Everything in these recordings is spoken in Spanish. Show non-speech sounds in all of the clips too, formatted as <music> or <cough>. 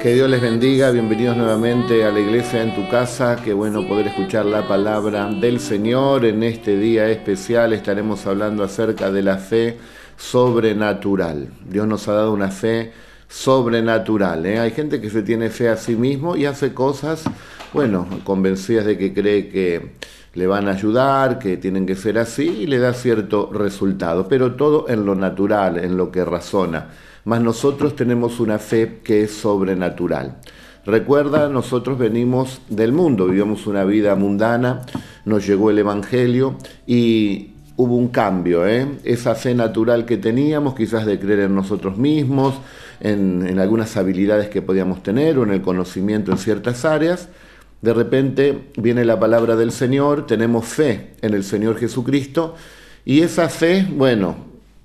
Que Dios les bendiga, bienvenidos nuevamente a la iglesia en tu casa, qué bueno poder escuchar la palabra del Señor. En este día especial estaremos hablando acerca de la fe sobrenatural. Dios nos ha dado una fe sobrenatural. ¿eh? Hay gente que se tiene fe a sí mismo y hace cosas, bueno, convencidas de que cree que le van a ayudar, que tienen que ser así y le da cierto resultado, pero todo en lo natural, en lo que razona mas nosotros tenemos una fe que es sobrenatural. Recuerda, nosotros venimos del mundo, vivimos una vida mundana, nos llegó el Evangelio y hubo un cambio, ¿eh? esa fe natural que teníamos, quizás de creer en nosotros mismos, en, en algunas habilidades que podíamos tener o en el conocimiento en ciertas áreas, de repente viene la palabra del Señor, tenemos fe en el Señor Jesucristo y esa fe, bueno,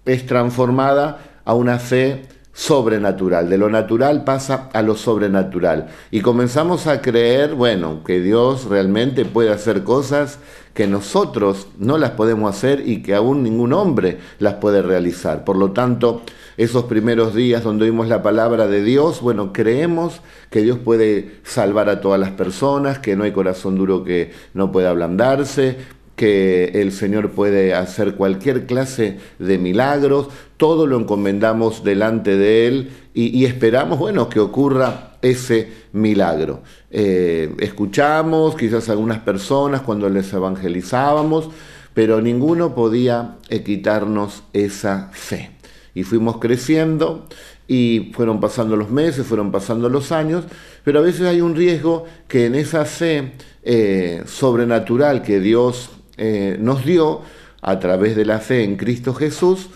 es transformada a una fe sobrenatural. De lo natural pasa a lo sobrenatural. Y comenzamos a creer, bueno, que Dios realmente puede hacer cosas que nosotros no las podemos hacer y que aún ningún hombre las puede realizar. Por lo tanto, esos primeros días donde oímos la palabra de Dios, bueno, creemos que Dios puede salvar a todas las personas, que no hay corazón duro que no pueda ablandarse, que el Señor puede hacer cualquier clase de milagros, todo lo encomendamos delante de Él y, esperamos, bueno, que ocurra ese milagro. Eh, escuchamos quizás algunas personas cuando les evangelizábamos, pero ninguno podía quitarnos esa fe. Y fuimos creciendo y fueron pasando los meses, fueron pasando los años, pero a veces hay un riesgo que en esa fe eh, sobrenatural que Dios eh, nos dio a través de la fe en Cristo Jesús,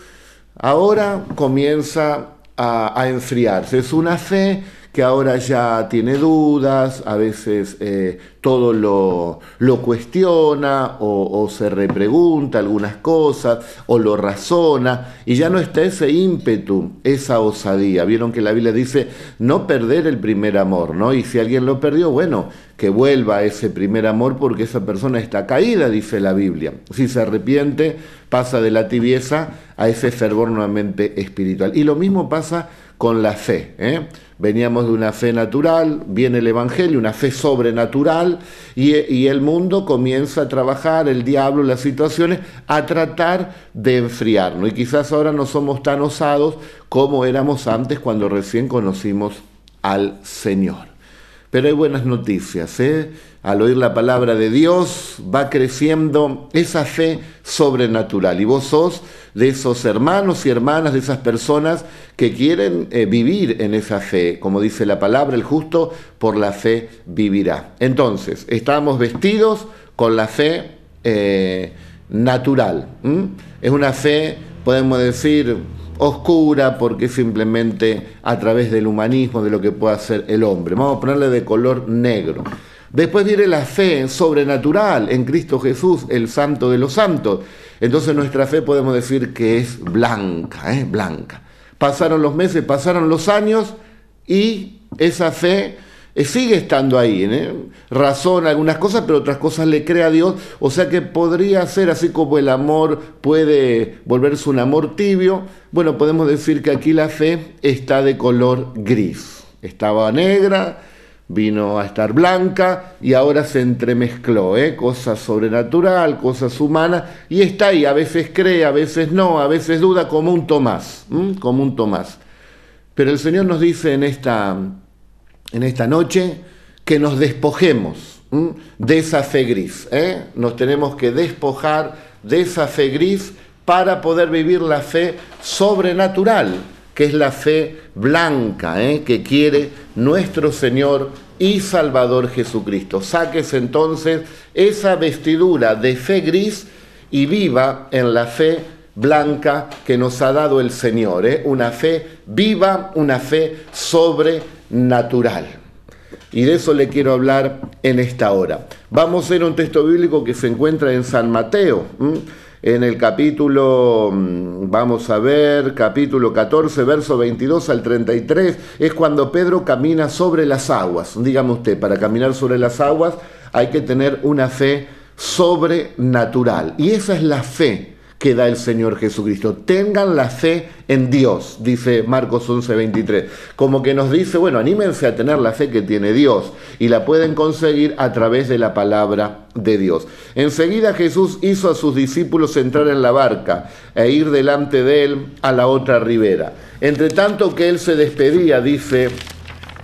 ahora comienza a, a enfriarse. Es una fe que ahora ya tiene dudas, a veces eh, todo lo, lo cuestiona o, se repregunta algunas cosas o lo razona y ya no está ese ímpetu, esa osadía. Vieron que la Biblia dice no perder el primer amor, ¿no? Y si alguien lo perdió, bueno, que vuelva a ese primer amor porque esa persona está caída, dice la Biblia. Si se arrepiente, pasa de la tibieza a ese fervor nuevamente espiritual. Y lo mismo pasa con la fe. ¿eh? Veníamos de una fe natural, viene el Evangelio, una fe sobrenatural, y, el mundo comienza a trabajar, el diablo, las situaciones, a tratar de enfriarnos. Y quizás ahora no somos tan osados como éramos antes cuando recién conocimos al Señor. Pero hay buenas noticias. ¿eh? Al oír la palabra de Dios va creciendo esa fe sobrenatural. Y vos sos de esos hermanos y hermanas, de esas personas que quieren eh, vivir en esa fe. Como dice la palabra, el justo por la fe vivirá. Entonces, estamos vestidos con la fe eh, natural. Es una fe, podemos decir, oscura porque simplemente a través del humanismo, de lo que puede hacer el hombre. Vamos a ponerle de color negro. Después viene la fe sobrenatural en Cristo Jesús, el santo de los santos. Entonces nuestra fe podemos decir que es blanca, ¿eh? blanca. Pasaron los meses, pasaron los años y esa fe eh, sigue estando ahí, ¿eh? razona algunas cosas, pero otras cosas le cree a Dios, o sea que podría ser así como el amor puede volverse un amor tibio, bueno, podemos decir que aquí la fe está de color gris, estaba negra, vino a estar blanca y ahora se entremezcló, ¿eh? cosas sobrenatural, cosas humanas, y está ahí, a veces cree, a veces no, a veces duda, como un Tomás, como un Tomás. Pero el Señor nos dice en esta en esta noche que nos despojemos de esa fe gris. ¿eh? Nos tenemos que despojar de esa fe gris para poder vivir la fe sobrenatural, que es la fe blanca ¿eh? que quiere nuestro Señor y Salvador Jesucristo. Saques entonces esa vestidura de fe gris y viva en la fe blanca que nos ha dado el Señor, ¿eh? una fe viva, una fe sobrenatural natural. Y de eso le quiero hablar en esta hora. Vamos a ver un texto bíblico que se encuentra en San Mateo, en el capítulo, mm, vamos a ver, capítulo 14, verso 22 al 33, es cuando Pedro camina sobre las aguas. Dígame usted, para caminar sobre las aguas hay que tener una fe sobrenatural. Y esa es la fe que da el Señor Jesucristo. Tengan la fe en Dios, dice Marcos 11:23. Como que nos dice, bueno, anímense a tener la fe que tiene Dios y la pueden conseguir a través de la palabra de Dios. Enseguida Jesús hizo a sus discípulos entrar en la barca e ir delante de él a la otra ribera. Entre tanto que él se despedía, dice,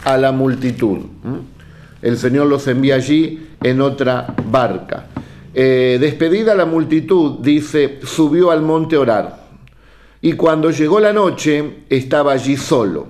a la multitud. El Señor los envía allí en otra barca. Eh, despedida la multitud, dice, subió al monte a orar. Y cuando llegó la noche, estaba allí solo.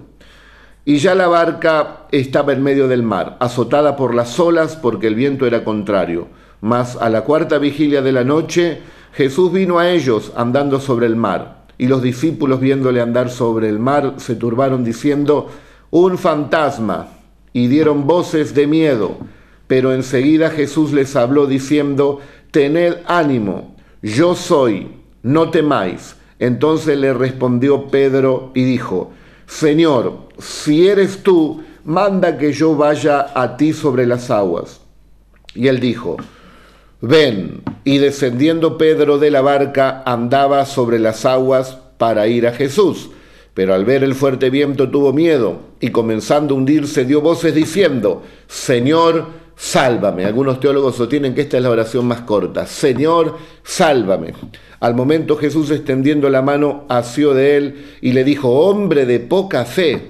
Y ya la barca estaba en medio del mar, azotada por las olas porque el viento era contrario. Mas a la cuarta vigilia de la noche, Jesús vino a ellos andando sobre el mar. Y los discípulos viéndole andar sobre el mar se turbaron diciendo, un fantasma, y dieron voces de miedo. Pero enseguida Jesús les habló diciendo, tened ánimo, yo soy, no temáis. Entonces le respondió Pedro y dijo, Señor, si eres tú, manda que yo vaya a ti sobre las aguas. Y él dijo, ven. Y descendiendo Pedro de la barca, andaba sobre las aguas para ir a Jesús. Pero al ver el fuerte viento tuvo miedo y comenzando a hundirse dio voces diciendo, Señor, sálvame. Algunos teólogos sostienen que esta es la oración más corta. Señor, sálvame. Al momento Jesús extendiendo la mano asió de él y le dijo, hombre de poca fe,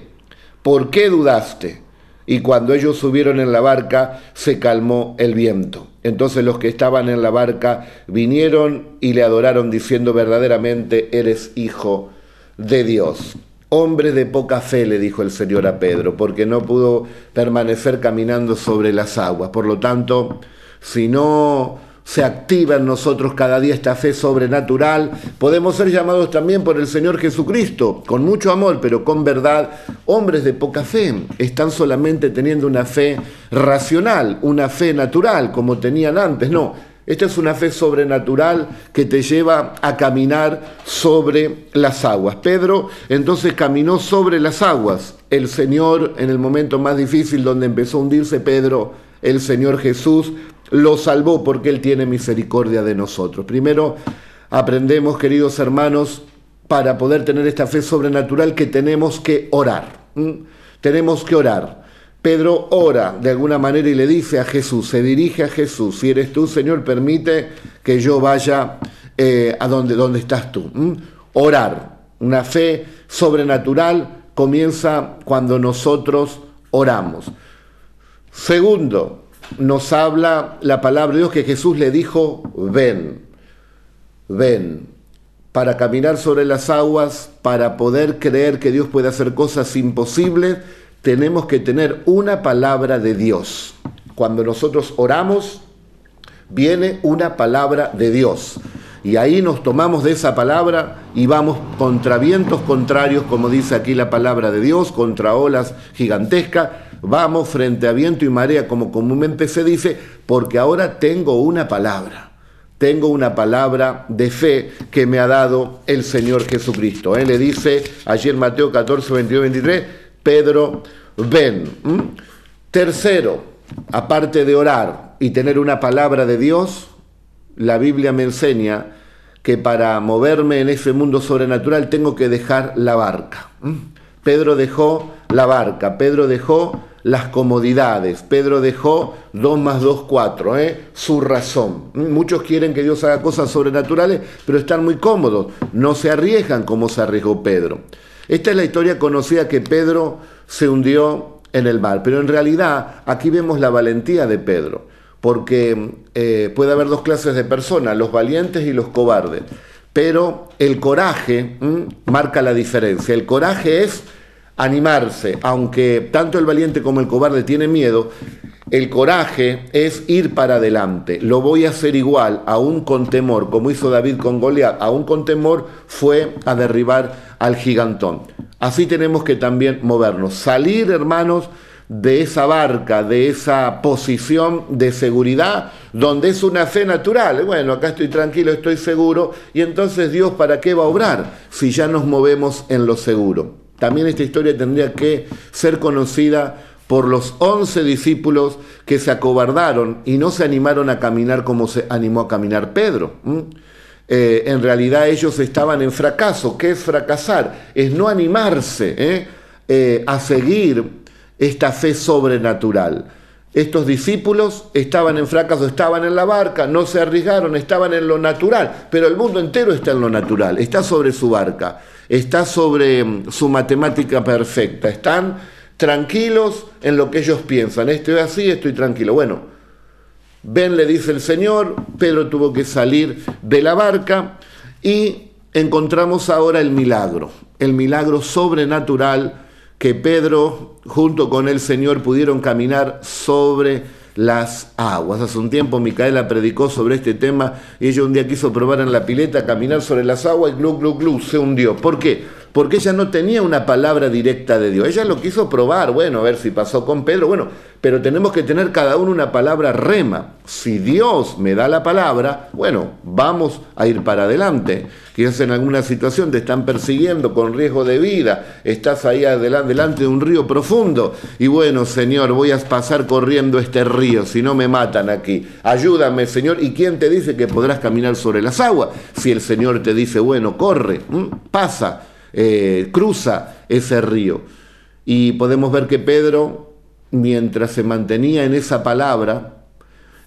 ¿por qué dudaste? Y cuando ellos subieron en la barca, se calmó el viento. Entonces los que estaban en la barca vinieron y le adoraron diciendo verdaderamente, eres hijo de Dios. Hombre de poca fe, le dijo el Señor a Pedro, porque no pudo permanecer caminando sobre las aguas. Por lo tanto, si no se activa en nosotros cada día esta fe sobrenatural, podemos ser llamados también por el Señor Jesucristo, con mucho amor, pero con verdad, hombres de poca fe. Están solamente teniendo una fe racional, una fe natural, como tenían antes. No, esta es una fe sobrenatural que te lleva a caminar sobre las aguas. Pedro entonces caminó sobre las aguas. El Señor, en el momento más difícil donde empezó a hundirse Pedro, el Señor Jesús lo salvó porque Él tiene misericordia de nosotros. Primero, aprendemos, queridos hermanos, para poder tener esta fe sobrenatural que tenemos que orar. Tenemos que orar. Pedro ora de alguna manera y le dice a Jesús, se dirige a Jesús, si eres tú, Señor, permite que yo vaya eh, a donde, donde estás tú. Orar, una fe sobrenatural comienza cuando nosotros oramos. Segundo, nos habla la palabra de Dios que Jesús le dijo, ven, ven, para caminar sobre las aguas, para poder creer que Dios puede hacer cosas imposibles, tenemos que tener una palabra de Dios. Cuando nosotros oramos, viene una palabra de Dios. Y ahí nos tomamos de esa palabra y vamos contra vientos contrarios, como dice aquí la palabra de Dios, contra olas gigantescas. Vamos frente a viento y marea, como comúnmente se dice, porque ahora tengo una palabra. Tengo una palabra de fe que me ha dado el Señor Jesucristo. Él le dice allí en Mateo 14, 22, 23, Pedro, ven. Tercero, aparte de orar y tener una palabra de Dios, la Biblia me enseña que para moverme en ese mundo sobrenatural tengo que dejar la barca. Pedro dejó la barca, Pedro dejó las comodidades, Pedro dejó 2 más 2, 4, ¿eh? su razón. Muchos quieren que Dios haga cosas sobrenaturales, pero están muy cómodos, no se arriesgan como se arriesgó Pedro. Esta es la historia conocida que Pedro se hundió en el mar, pero en realidad aquí vemos la valentía de Pedro, porque eh, puede haber dos clases de personas, los valientes y los cobardes, pero el coraje marca la diferencia. El coraje es animarse, aunque tanto el valiente como el cobarde tienen miedo, el coraje es ir para adelante. Lo voy a hacer igual, aún con temor, como hizo David con Goliat, aún con temor fue a derribar al gigantón. Así tenemos que también movernos, salir, hermanos, de esa barca, de esa posición de seguridad, donde es una fe natural. Bueno, acá estoy tranquilo, estoy seguro, y entonces Dios, ¿para qué va a obrar si ya nos movemos en lo seguro? También esta historia tendría que ser conocida por los once discípulos que se acobardaron y no se animaron a caminar como se animó a caminar Pedro. eh, en realidad ellos estaban en fracaso. ¿Qué es fracasar? Es no animarse ¿eh? Eh, a seguir esta fe sobrenatural. Estos discípulos estaban en fracaso, estaban en la barca, no se arriesgaron, estaban en lo natural, pero el mundo entero está en lo natural, está sobre su barca, está sobre mm, su matemática perfecta, están tranquilos en lo que ellos piensan, estoy así, estoy tranquilo. Bueno, Ven, le dice el Señor, Pedro tuvo que salir de la barca y encontramos ahora el milagro, el milagro sobrenatural que Pedro junto con el Señor pudieron caminar sobre las aguas. Hace un tiempo Micaela predicó sobre este tema y ella un día quiso probar en la pileta caminar sobre las aguas y glu, glu, glu, se hundió. ¿Por qué? Porque ella no tenía una palabra directa de Dios. Ella lo quiso probar, bueno, a ver si pasó con Pedro, bueno, pero tenemos que tener cada uno una palabra rema. Si Dios me da la palabra, bueno, vamos a ir para adelante. Quizás en alguna situación te están persiguiendo con riesgo de vida, estás ahí adelante, delante de un río profundo y bueno, Señor, voy a pasar corriendo este río, si no me matan aquí. Ayúdame, Señor. ¿Y quién te dice que podrás caminar sobre las aguas? Si el Señor te dice, bueno, corre, pasa eh, cruza ese río. Y podemos ver que Pedro, mientras se mantenía en esa palabra,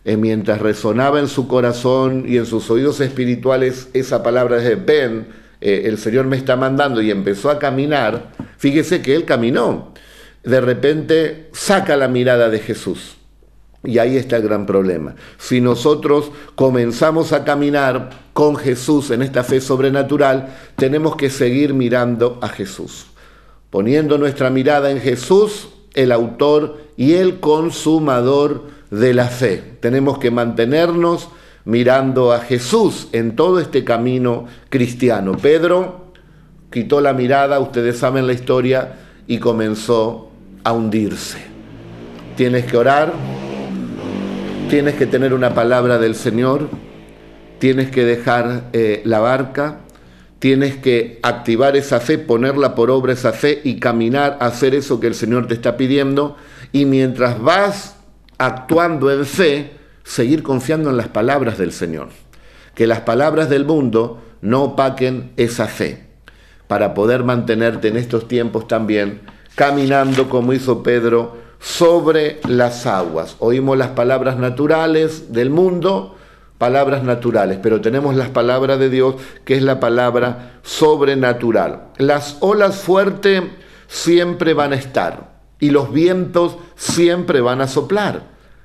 eh, mientras resonaba en su corazón y en sus oídos espirituales esa palabra de ven, eh, el Señor me está mandando y empezó a caminar, fíjese que él caminó. De repente saca la mirada de Jesús. Y ahí está el gran problema. Si nosotros comenzamos a caminar con Jesús en esta fe sobrenatural, tenemos que seguir mirando a Jesús. Poniendo nuestra mirada en Jesús, el autor y el consumador de la fe. Tenemos que mantenernos mirando a Jesús en todo este camino cristiano. Pedro quitó la mirada, ustedes saben la historia, y comenzó a hundirse. Tienes que orar, tienes que tener una palabra del Señor, tienes que dejar eh, la barca, tienes que activar esa fe, ponerla por obra esa fe y caminar hacer eso que el Señor te está pidiendo. Y mientras vas actuando en fe, seguir confiando en las palabras del Señor. Que las palabras del mundo no opaquen esa fe, para poder mantenerte en estos tiempos también caminando como hizo Pedro sobre las aguas. Oímos las palabras naturales del mundo, palabras naturales, pero tenemos las palabras de Dios, que es la palabra sobrenatural. Las olas fuertes siempre van a estar y los vientos siempre van a soplar,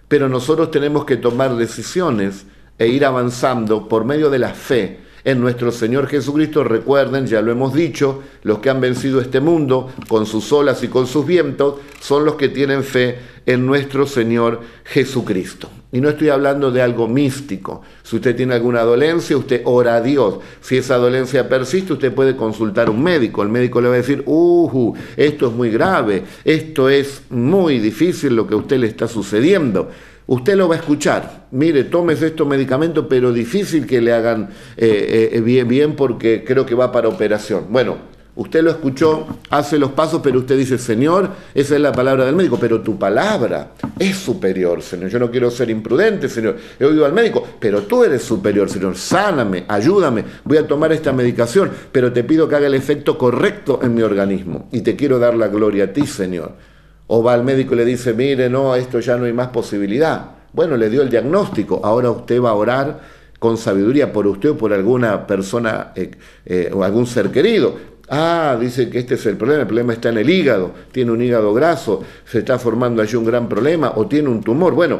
pero nosotros tenemos que tomar decisiones e ir avanzando por medio de la fe en nuestro Señor Jesucristo. Recuerden, ya lo hemos dicho, los que han vencido este mundo con sus olas y con sus vientos son los que tienen fe en nuestro Señor Jesucristo. Y no estoy hablando de algo místico. Si usted tiene alguna dolencia, usted ora a Dios. Si esa dolencia persiste, usted puede consultar a un médico. El médico le va a decir, uh, esto es muy grave, esto es muy difícil lo que a usted le está sucediendo usted lo va a escuchar. Mire, tómese estos medicamentos, pero difícil que le hagan eh, eh, bien, bien porque creo que va para operación. Bueno, usted lo escuchó, hace los pasos, pero usted dice, Señor, esa es la palabra del médico, pero tu palabra es superior, Señor. Yo no quiero ser imprudente, Señor. He oído al médico, pero tú eres superior, Señor. Sáname, ayúdame, voy a tomar esta medicación, pero te pido que haga el efecto correcto en mi organismo. Y te quiero dar la gloria a ti, Señor. O va al médico y le dice, mire, no, esto ya no hay más posibilidad. Bueno, le dio el diagnóstico, ahora usted va a orar con sabiduría por usted o por alguna persona eh, eh, o algún ser querido. Ah, dice que este es el problema, el problema está en el hígado, tiene un hígado graso, se está formando allí un gran problema o tiene un tumor. Bueno,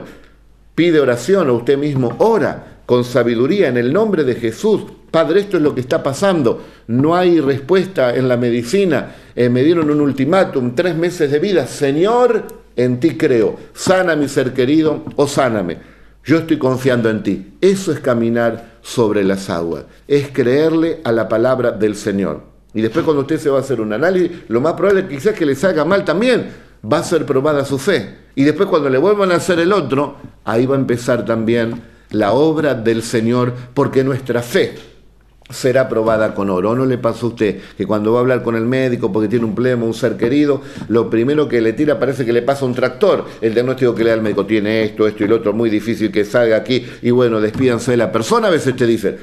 pide oración o usted mismo ora con sabiduría en el nombre de Jesús. Padre, esto es lo que está pasando. No hay respuesta en la medicina. Eh, me dieron un ultimátum, tres meses de vida. Señor, en ti creo. Sana mi ser querido o sáname. Yo estoy confiando en ti. Eso es caminar sobre las aguas. Es creerle a la palabra del Señor. Y después cuando usted se va a hacer un análisis, lo más probable es que quizás que le salga mal también. Va a ser probada su fe. Y después cuando le vuelvan a hacer el otro, ahí va a empezar también la obra del Señor, porque nuestra fe será probada con oro. ¿O no le pasa a usted que cuando va a hablar con el médico porque tiene un problema, un ser querido, lo primero que le tira parece que le pasa un tractor? El diagnóstico que le da el médico tiene esto, esto y lo otro, muy difícil que salga aquí, y bueno, despídanse de la persona. A veces te dice,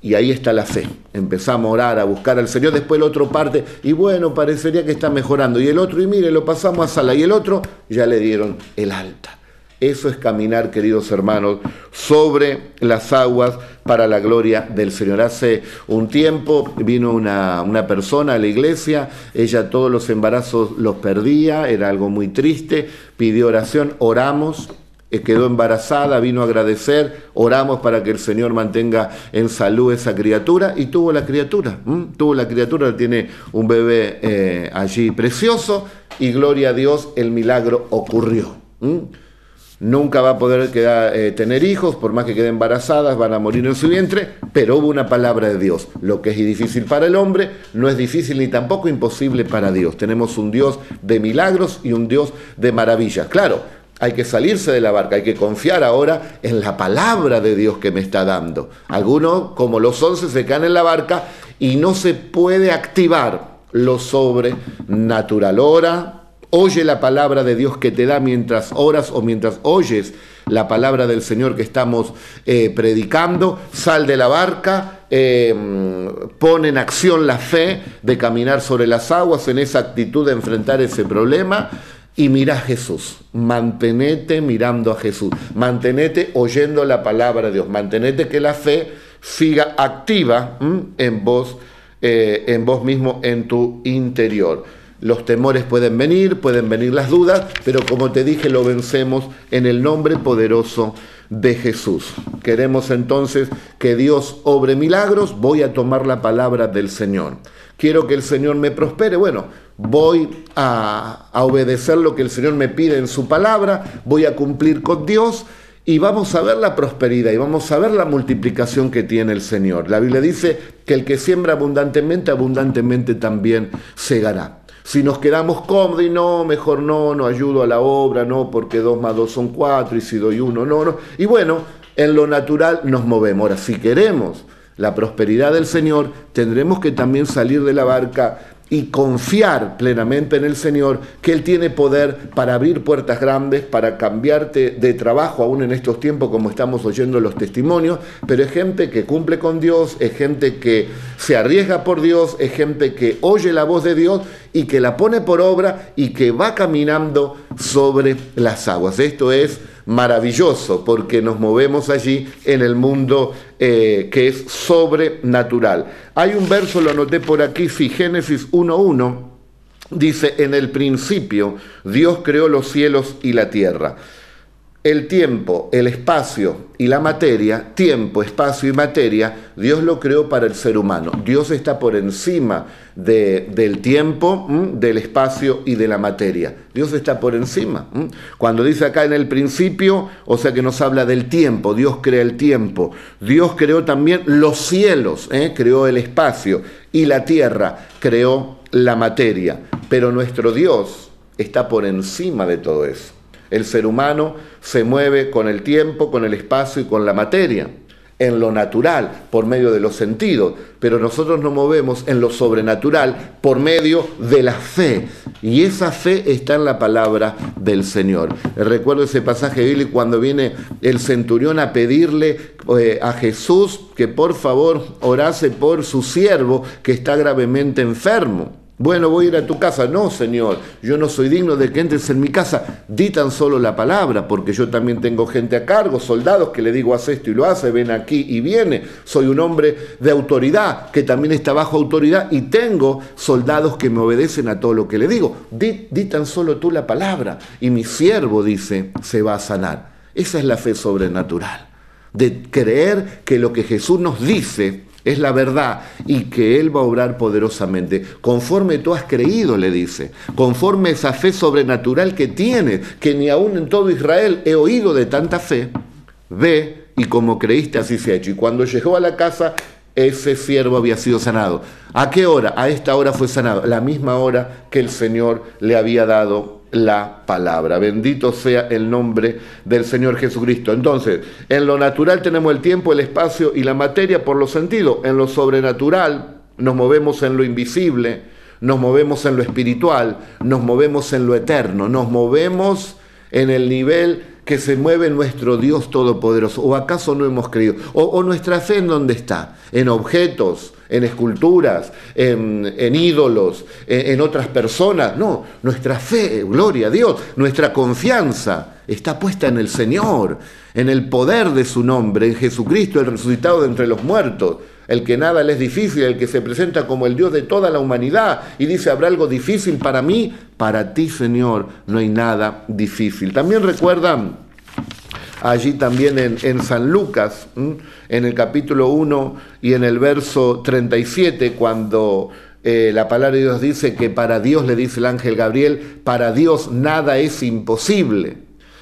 Y ahí está la fe. Empezamos a orar, a buscar al Señor. Después el otro parte, y bueno, parecería que está mejorando. Y el otro, y mire, lo pasamos a sala. Y el otro, ya le dieron el alta. Eso es caminar, queridos hermanos, sobre las aguas para la gloria del Señor. Hace un tiempo vino una, una, persona a la iglesia, ella todos los embarazos los perdía, era algo muy triste, pidió oración, oramos, eh, quedó embarazada, vino a agradecer, oramos para que el Señor mantenga en salud esa criatura y tuvo la criatura, tuvo la criatura, tiene un bebé eh, allí precioso y gloria a Dios, el milagro ocurrió nunca va a poder eh, tener hijos, por más que quede embarazadas, van a morir en su vientre, pero hubo una palabra de Dios. Lo que es difícil para el hombre no es difícil ni tampoco imposible para Dios. Tenemos un Dios de milagros y un Dios de maravillas. Claro, hay que salirse de la barca, hay que confiar ahora en la palabra de Dios que me está dando. Algunos, como los once, se caen en la barca y no se puede activar lo sobrenatural. Ora, Oye la palabra de Dios que te da mientras oras o mientras oyes la palabra del Señor que estamos eh, predicando. Sal de la barca, eh, pon en acción la fe de caminar sobre las aguas en esa actitud de enfrentar ese problema. Y mira a Jesús, mantenete mirando a Jesús, mantenete oyendo la palabra de Dios, mantenete que la fe siga activa en vos, eh, en vos mismo, en tu interior. Los temores pueden venir, pueden venir las dudas, pero como te dije, lo vencemos en el nombre poderoso de Jesús. Queremos entonces que Dios obre milagros, voy a tomar la palabra del Señor. Quiero que el Señor me prospere, bueno, voy a, obedecer lo que el Señor me pide en su palabra, voy a cumplir con Dios y vamos a ver la prosperidad y vamos a ver la multiplicación que tiene el Señor. La Biblia dice que el que siembra abundantemente, abundantemente también segará. Si nos quedamos cómodos y no, mejor no, no ayudo a la obra, no, porque dos más dos son cuatro y si doy uno, no, no. Y bueno, en lo natural nos movemos. Ahora, si queremos la prosperidad del Señor, tendremos que también salir de la barca y confiar plenamente en el Señor, que Él tiene poder para abrir puertas grandes, para cambiarte de trabajo, aún en estos tiempos como estamos oyendo los testimonios, pero es gente que cumple con Dios, es gente que se arriesga por Dios, es gente que oye la voz de Dios y que la pone por obra y que va caminando sobre las aguas. Esto es maravilloso porque nos movemos allí en el mundo eh, que es sobrenatural. Hay un verso, lo anoté por aquí, si Génesis 1.1, dice, en el principio Dios creó los cielos y la tierra el tiempo, el espacio y la materia, tiempo, espacio y materia, Dios lo creó para el ser humano. Dios está por encima del tiempo, del espacio y de la materia. Dios está por encima. Cuando dice acá en el principio, o sea que nos habla del tiempo, Dios crea el tiempo. Dios creó también los cielos, ¿eh? creó el espacio y la tierra, creó la materia. Pero nuestro Dios está por encima de todo eso. El ser humano se mueve con el tiempo, con el espacio y con la materia, en lo natural, por medio de los sentidos, pero nosotros nos movemos en lo sobrenatural por medio de la fe. Y esa fe está en la palabra del Señor. Recuerdo ese pasaje bíblico cuando viene el centurión a pedirle eh, a Jesús que por favor orase por su siervo que está gravemente enfermo. Bueno, voy a ir a tu casa. No, Señor, yo no soy digno de que entres en mi casa. Di tan solo la palabra, porque yo también tengo gente a cargo, soldados que le digo haz esto y lo hace, ven aquí y viene. Soy un hombre de autoridad, que también está bajo autoridad y tengo soldados que me obedecen a todo lo que le digo. Di, di tan solo tú la palabra y mi siervo dice, se va a sanar. Esa es la fe sobrenatural, de creer que lo que Jesús nos dice es la verdad y que Él va a obrar poderosamente, conforme tú has creído, le dice, conforme esa fe sobrenatural que tienes, que ni aún en todo Israel he oído de tanta fe, ve y como creíste así se ha hecho. Y cuando llegó a la casa, ese siervo había sido sanado. ¿A qué hora? A esta hora fue sanado, la misma hora que el Señor le había dado la palabra. Bendito sea el nombre del Señor Jesucristo. Entonces, en lo natural tenemos el tiempo, el espacio y la materia por los sentidos. En lo sobrenatural nos movemos en lo invisible, nos movemos en lo espiritual, nos movemos en lo eterno, nos movemos en el nivel que se mueve nuestro Dios Todopoderoso? ¿O acaso no hemos creído? ¿O, nuestra fe en dónde está? ¿En objetos? ¿En esculturas? ¿En, ídolos? En, ¿En otras personas? No, nuestra fe, gloria a Dios, nuestra confianza está puesta en el Señor, en el poder de su nombre, en Jesucristo, el resucitado de entre los muertos el que nada le es difícil, el que se presenta como el Dios de toda la humanidad y dice, ¿habrá algo difícil para mí? Para ti, Señor, no hay nada difícil. También recuerdan allí también en, San Lucas, en el capítulo 1 y en el verso 37, cuando eh, la palabra de Dios dice que para Dios, le dice el ángel Gabriel, para Dios nada es imposible,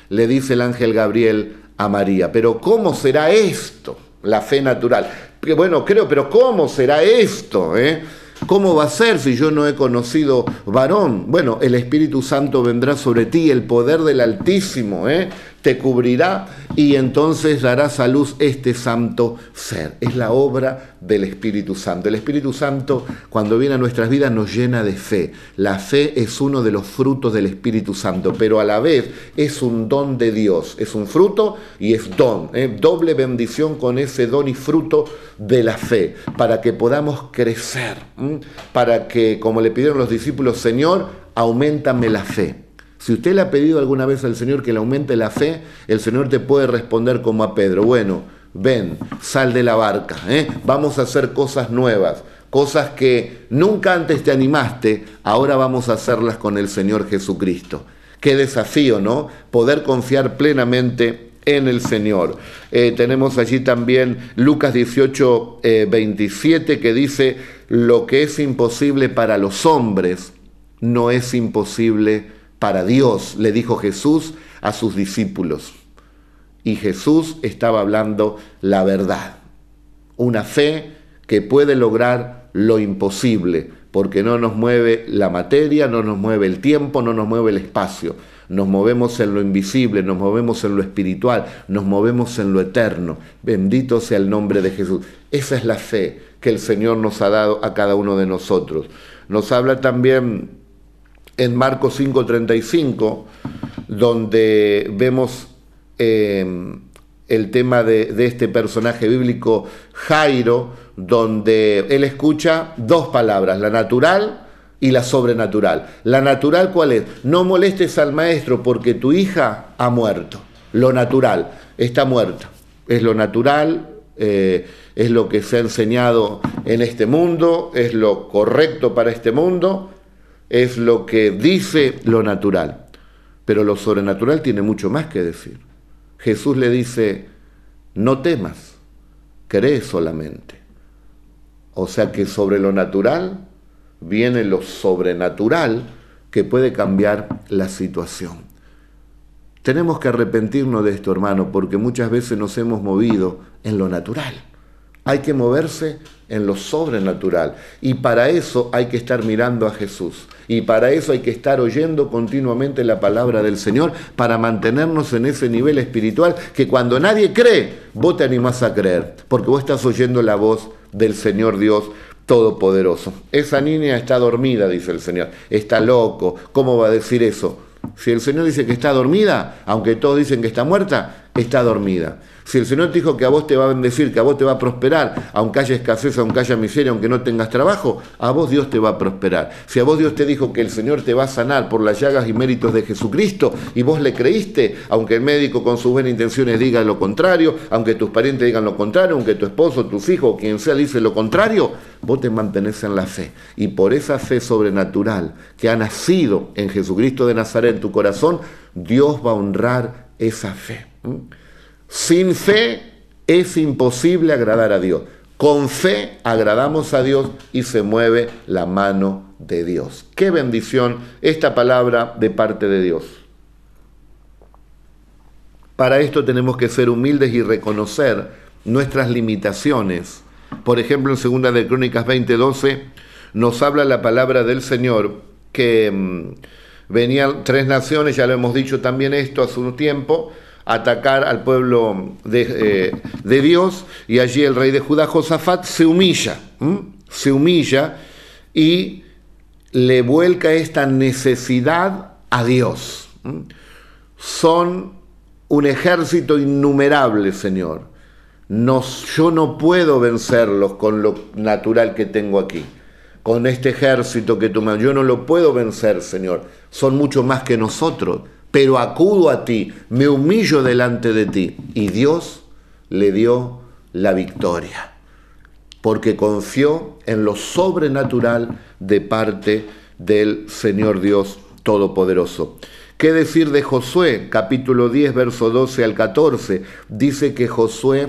le dice el ángel Gabriel a María. Pero ¿cómo será esto? La fe natural bueno, creo, pero ¿cómo será esto? Eh? ¿Cómo va a ser si yo no he conocido varón? Bueno, el Espíritu Santo vendrá sobre ti, el poder del Altísimo, ¿eh? Te cubrirá y entonces darás a luz este santo ser. Es la obra del Espíritu Santo. El Espíritu Santo cuando viene a nuestras vidas nos llena de fe. La fe es uno de los frutos del Espíritu Santo, pero a la vez es un don de Dios. Es un fruto y es don. ¿eh? Doble bendición con ese don y fruto de la fe, para que podamos crecer, para que, como le pidieron los discípulos, Señor, aumentame la fe. Si usted le ha pedido alguna vez al Señor que le aumente la fe, el Señor te puede responder como a Pedro, bueno, ven, sal de la barca, ¿eh? vamos a hacer cosas nuevas, cosas que nunca antes te animaste, ahora vamos a hacerlas con el Señor Jesucristo. Qué desafío, ¿no? Poder confiar plenamente en el Señor. Eh, tenemos allí también Lucas 18, 27 eh, que dice, lo que es imposible para los hombres no es imposible para Dios, le dijo Jesús a sus discípulos. Y Jesús estaba hablando la verdad. Una fe que puede lograr lo imposible, porque no nos mueve la materia, no nos mueve el tiempo, no nos mueve el espacio. Nos movemos en lo invisible, nos movemos en lo espiritual, nos movemos en lo eterno. Bendito sea el nombre de Jesús. Esa es la fe que el Señor nos ha dado a cada uno de nosotros. Nos habla también en Marcos 5:35, donde vemos em, el tema de, este personaje bíblico, Jairo, donde él escucha dos palabras, la natural y la sobrenatural. La natural, ¿cuál es? No molestes al maestro porque tu hija ha muerto. Lo natural, está muerta. Es lo natural, eh, es lo que se ha enseñado en este mundo, es lo correcto para este mundo es lo que dice lo natural, pero lo sobrenatural tiene mucho más que decir. Jesús le dice, no temas, cree solamente. O sea que sobre lo natural viene lo sobrenatural que puede cambiar la situación. Tenemos que arrepentirnos de esto, hermano, porque muchas veces nos hemos movido en lo natural. Hay que moverse en lo sobrenatural. Y para eso hay que estar mirando a Jesús. Y para eso hay que estar oyendo continuamente la palabra del Señor para mantenernos en ese nivel espiritual que cuando nadie cree, vos te animás a creer, porque vos estás oyendo la voz del Señor Dios Todopoderoso. Esa niña está dormida, dice el Señor. Está loco. ¿Cómo va a decir eso? Si el Señor dice que está dormida, aunque todos dicen que está muerta, está dormida. Si el Señor te dijo que a vos te va a bendecir, que a vos te va a prosperar, aunque haya escasez, aunque haya miseria, aunque no tengas trabajo, a vos Dios te va a prosperar. Si a vos Dios te dijo que el Señor te va a sanar por las llagas y méritos de Jesucristo y vos le creíste, aunque el médico con sus buenas intenciones diga lo contrario, aunque tus parientes digan lo contrario, aunque tu esposo, tus hijos, quien sea dice lo contrario, vos te mantenés en la fe. Y por esa fe sobrenatural que ha nacido en Jesucristo de Nazaret en tu corazón, Dios va a honrar esa fe. Sin fe es imposible agradar a Dios. Con fe agradamos a Dios y se mueve la mano de Dios. Qué bendición esta palabra de parte de Dios. Para esto tenemos que ser humildes y reconocer nuestras limitaciones. Por ejemplo, en Segunda de Crónicas 20:12 nos habla la palabra del Señor que mm, venían tres naciones, ya lo hemos dicho también esto hace un tiempo, atacar al pueblo de, eh, de, Dios y allí el rey de Judá, Josafat, se humilla, se humilla y le vuelca esta necesidad a Dios. Son un ejército innumerable, Señor. Yo no puedo vencerlos con lo natural que tengo aquí, con este ejército que tú me... Yo no lo puedo vencer, Señor. Son mucho más que nosotros, pero acudo a ti, me humillo delante de ti. Y Dios le dio la victoria, porque confió en lo sobrenatural de parte del Señor Dios Todopoderoso. ¿Qué decir de Josué? Capítulo 10, verso 12 al 14. Dice que Josué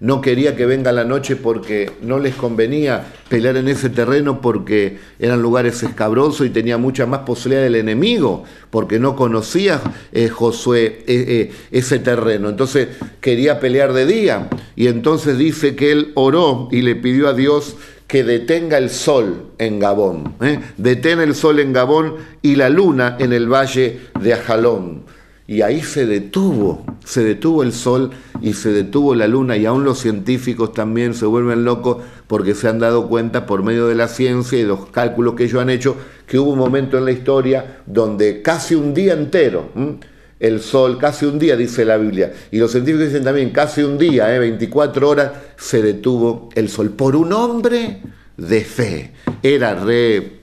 no quería que venga la noche porque no les convenía pelear en ese terreno porque eran lugares escabrosos y tenía mucha más posibilidad del enemigo, porque no conocía eh, Josué eh, eh, ese terreno. Entonces quería pelear de día y entonces dice que él oró y le pidió a Dios que detenga el sol en Gabón. Detén el sol en Gabón y la luna en el valle de Ajalón. Y ahí se detuvo, se detuvo el sol y se detuvo la luna y aún los científicos también se vuelven locos porque se han dado cuenta por medio de la ciencia y los cálculos que ellos han hecho que hubo un momento en la historia donde casi un día entero el sol, casi un día, dice la Biblia. Y los científicos dicen también, casi un día, ¿eh? 24 horas, se detuvo el sol por un hombre de fe. Era re,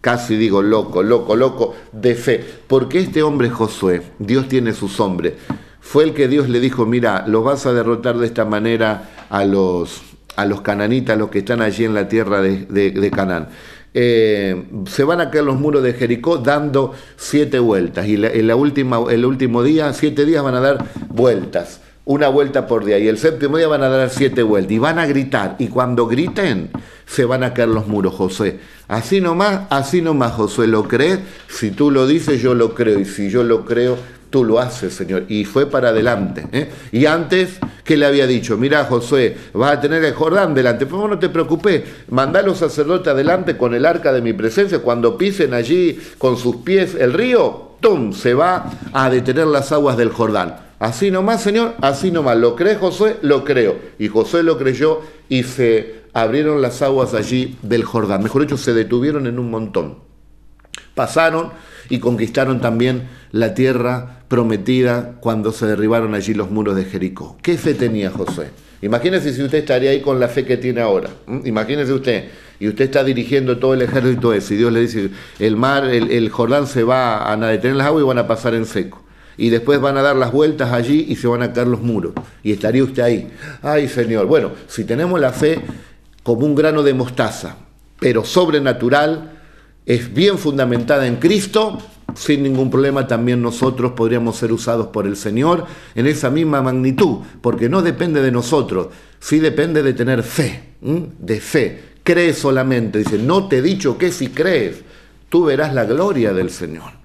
casi digo loco, loco, loco, de fe. Porque este hombre Josué, Dios tiene sus hombres, fue el que Dios le dijo, mira, los vas a derrotar de esta manera a los, a los cananitas, los que están allí en la tierra de, Canaán. Eh, se van a caer los muros de Jericó dando siete vueltas. Y en la última, el último día, siete días van a dar vueltas. Una vuelta por día. Y el séptimo día van a dar siete vueltas. Y van a gritar. Y cuando griten, se van a caer los muros, José. Así nomás, así nomás, José. ¿Lo crees? Si tú lo dices, yo lo creo. Y si yo lo creo, tú lo haces, Señor. Y fue para adelante. ¿eh? Y antes, ¿qué le había dicho? Mira, Josué, vas a tener el Jordán delante. Pues no te preocupes, mandá a los sacerdotes adelante con el arca de mi presencia. Cuando pisen allí con sus pies el río, ¡tum! Se va a detener las aguas del Jordán. Así nomás, Señor, así nomás. ¿Lo cree Josué? Lo creo. Y Josué lo creyó y se abrieron las aguas allí del Jordán. Mejor dicho, se detuvieron en un montón. Pasaron y conquistaron también la tierra prometida cuando se derribaron allí los muros de Jericó. ¿Qué fe tenía José? Imagínese si usted estaría ahí con la fe que tiene ahora. Imagínese usted, y usted está dirigiendo todo el ejército ese, y Dios le dice, el mar, el, Jordán se va a detener las aguas y van a pasar en seco. Y después van a dar las vueltas allí y se van a caer los muros. Y estaría usted ahí. Ay, Señor. Bueno, si tenemos la fe como un grano de mostaza, pero sobrenatural, es bien fundamentada en Cristo, sin ningún problema también nosotros podríamos ser usados por el Señor en esa misma magnitud, porque no depende de nosotros, sí depende de tener fe, de fe. Cree solamente, dice, no te he dicho que si crees, tú verás la gloria del Señor.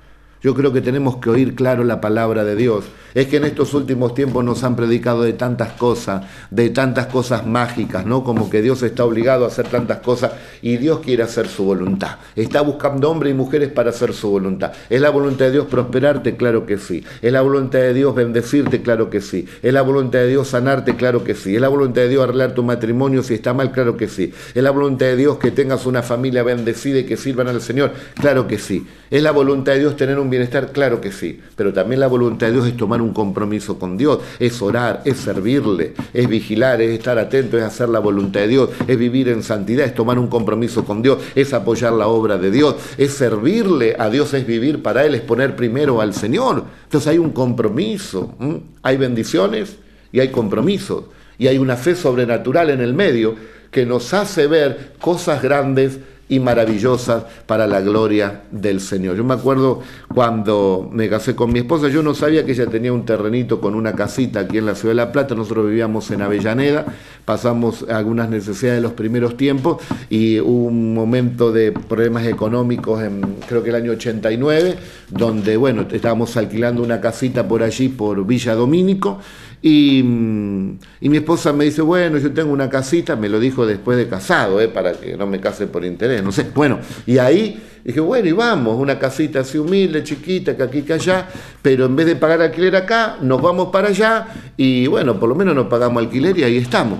Yo creo que tenemos que oír claro la palabra de Dios. Es que en estos últimos tiempos nos han predicado de tantas cosas, de tantas cosas mágicas, ¿no? Como que Dios está obligado a hacer tantas cosas y Dios quiere hacer su voluntad. Está buscando hombres y mujeres para hacer su voluntad. ¿Es la voluntad de Dios prosperarte? Claro que sí. ¿Es la voluntad de Dios bendecirte? Claro que sí. ¿Es la voluntad de Dios sanarte? Claro que sí. ¿Es la voluntad de Dios arreglar tu matrimonio si está mal? Claro que sí. ¿Es la voluntad de Dios que tengas una familia bendecida y que sirvan al Señor? Claro que sí. ¿Es la voluntad de Dios tener un bienestar? Claro que sí. Pero también la voluntad de Dios es tomar un compromiso con Dios, es orar, es servirle, es vigilar, es estar atento, es hacer la voluntad de Dios, es vivir en santidad, es tomar un compromiso con Dios, es apoyar la obra de Dios, es servirle a Dios, es vivir para Él, es poner primero al Señor. Entonces hay un compromiso, hay bendiciones y hay compromisos y hay una fe sobrenatural en el medio que nos hace ver cosas grandes y maravillosas para la gloria del Señor. Yo me acuerdo cuando me casé con mi esposa, yo no sabía que ella tenía un terrenito con una casita aquí en la ciudad de La Plata, nosotros vivíamos en Avellaneda, pasamos algunas necesidades de los primeros tiempos y hubo un momento de problemas económicos en creo que el año 89, donde bueno, estábamos alquilando una casita por allí, por Villa Domínico, y, mi esposa me dice, bueno, yo tengo una casita, me lo dijo después de casado, eh, para que no me case por interés, no sé. Bueno, y ahí dije, bueno, y vamos, una casita así humilde, chiquita, que aquí, que allá, pero en vez de pagar alquiler acá, nos vamos para allá y bueno, por lo menos nos pagamos alquiler y ahí estamos.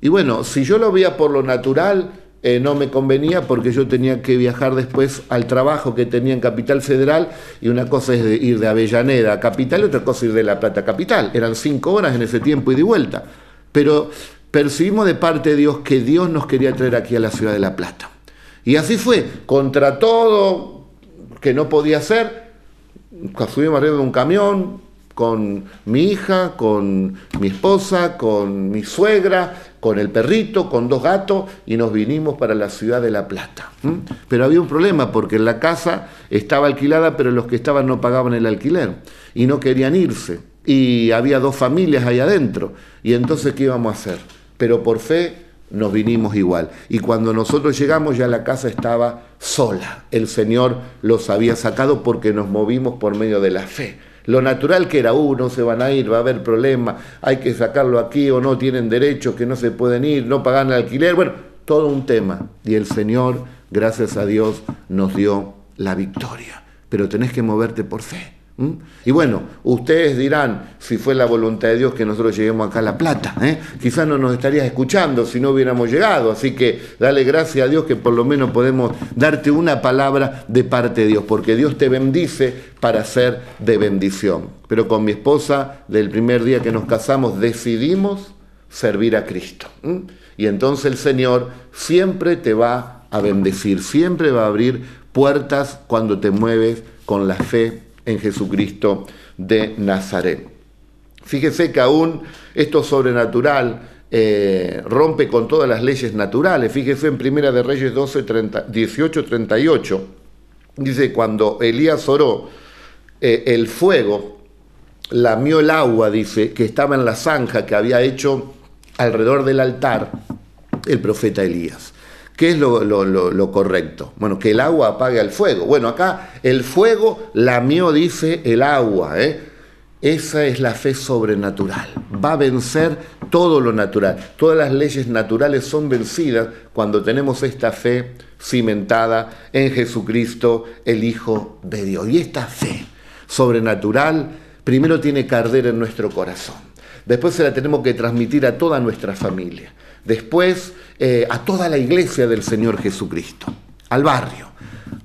Y bueno, si yo lo veía por lo natural, eh, no me convenía porque yo tenía que viajar después al trabajo que tenía en Capital Federal y una cosa es ir de Avellaneda a Capital y otra cosa ir de La Plata a Capital. Eran cinco horas en ese tiempo y de vuelta. Pero percibimos de parte de Dios que Dios nos quería traer aquí a la ciudad de La Plata. Y así fue, contra todo que no podía hacer, subimos arriba de un camión, con mi hija, con mi esposa, con mi suegra, con el perrito, con dos gatos y nos vinimos para la ciudad de La Plata. Pero había un problema porque la casa estaba alquilada, pero los que estaban no pagaban el alquiler y no querían irse. Y había dos familias ahí adentro. Y entonces, ¿qué íbamos a hacer? Pero por fe nos vinimos igual. Y cuando nosotros llegamos ya la casa estaba sola. El Señor los había sacado porque nos movimos por medio de la fe. Lo natural que era, uh, no se van a ir, va a haber problemas, hay que sacarlo aquí o no tienen derecho, que no se pueden ir, no pagan el alquiler, bueno, todo un tema. Y el Señor, gracias a Dios, nos dio la victoria. Pero tenés que moverte por fe. ¿Mm? Y bueno, ustedes dirán si fue la voluntad de Dios que nosotros lleguemos acá a La Plata. ¿eh? Quizás no nos estarías escuchando si no hubiéramos llegado. Así que dale gracias a Dios que por lo menos podemos darte una palabra de parte de Dios, porque Dios te bendice para ser de bendición. Pero con mi esposa, del primer día que nos casamos, decidimos servir a Cristo. Y entonces el Señor siempre te va a bendecir, siempre va a abrir puertas cuando te mueves con la fe en Jesucristo de Nazaret. Fíjese que aún esto sobrenatural eh, rompe con todas las leyes naturales. Fíjese en Primera de Reyes 12, 18, 38. Dice, cuando Elías oró, eh, el fuego lamió el agua, dice, que estaba en la zanja que había hecho alrededor del altar el profeta Elías. ¿Qué es lo, correcto? Bueno, que el agua apague al fuego. Bueno, acá el fuego lamió, dice el agua. ¿eh? Esa es la fe sobrenatural. Va a vencer todo lo natural. Todas las leyes naturales son vencidas cuando tenemos esta fe cimentada en Jesucristo, el Hijo de Dios. Y esta fe sobrenatural primero tiene que arder en nuestro corazón. Después se la tenemos que transmitir a toda nuestra familia después eh, a toda la iglesia del Señor Jesucristo, al barrio,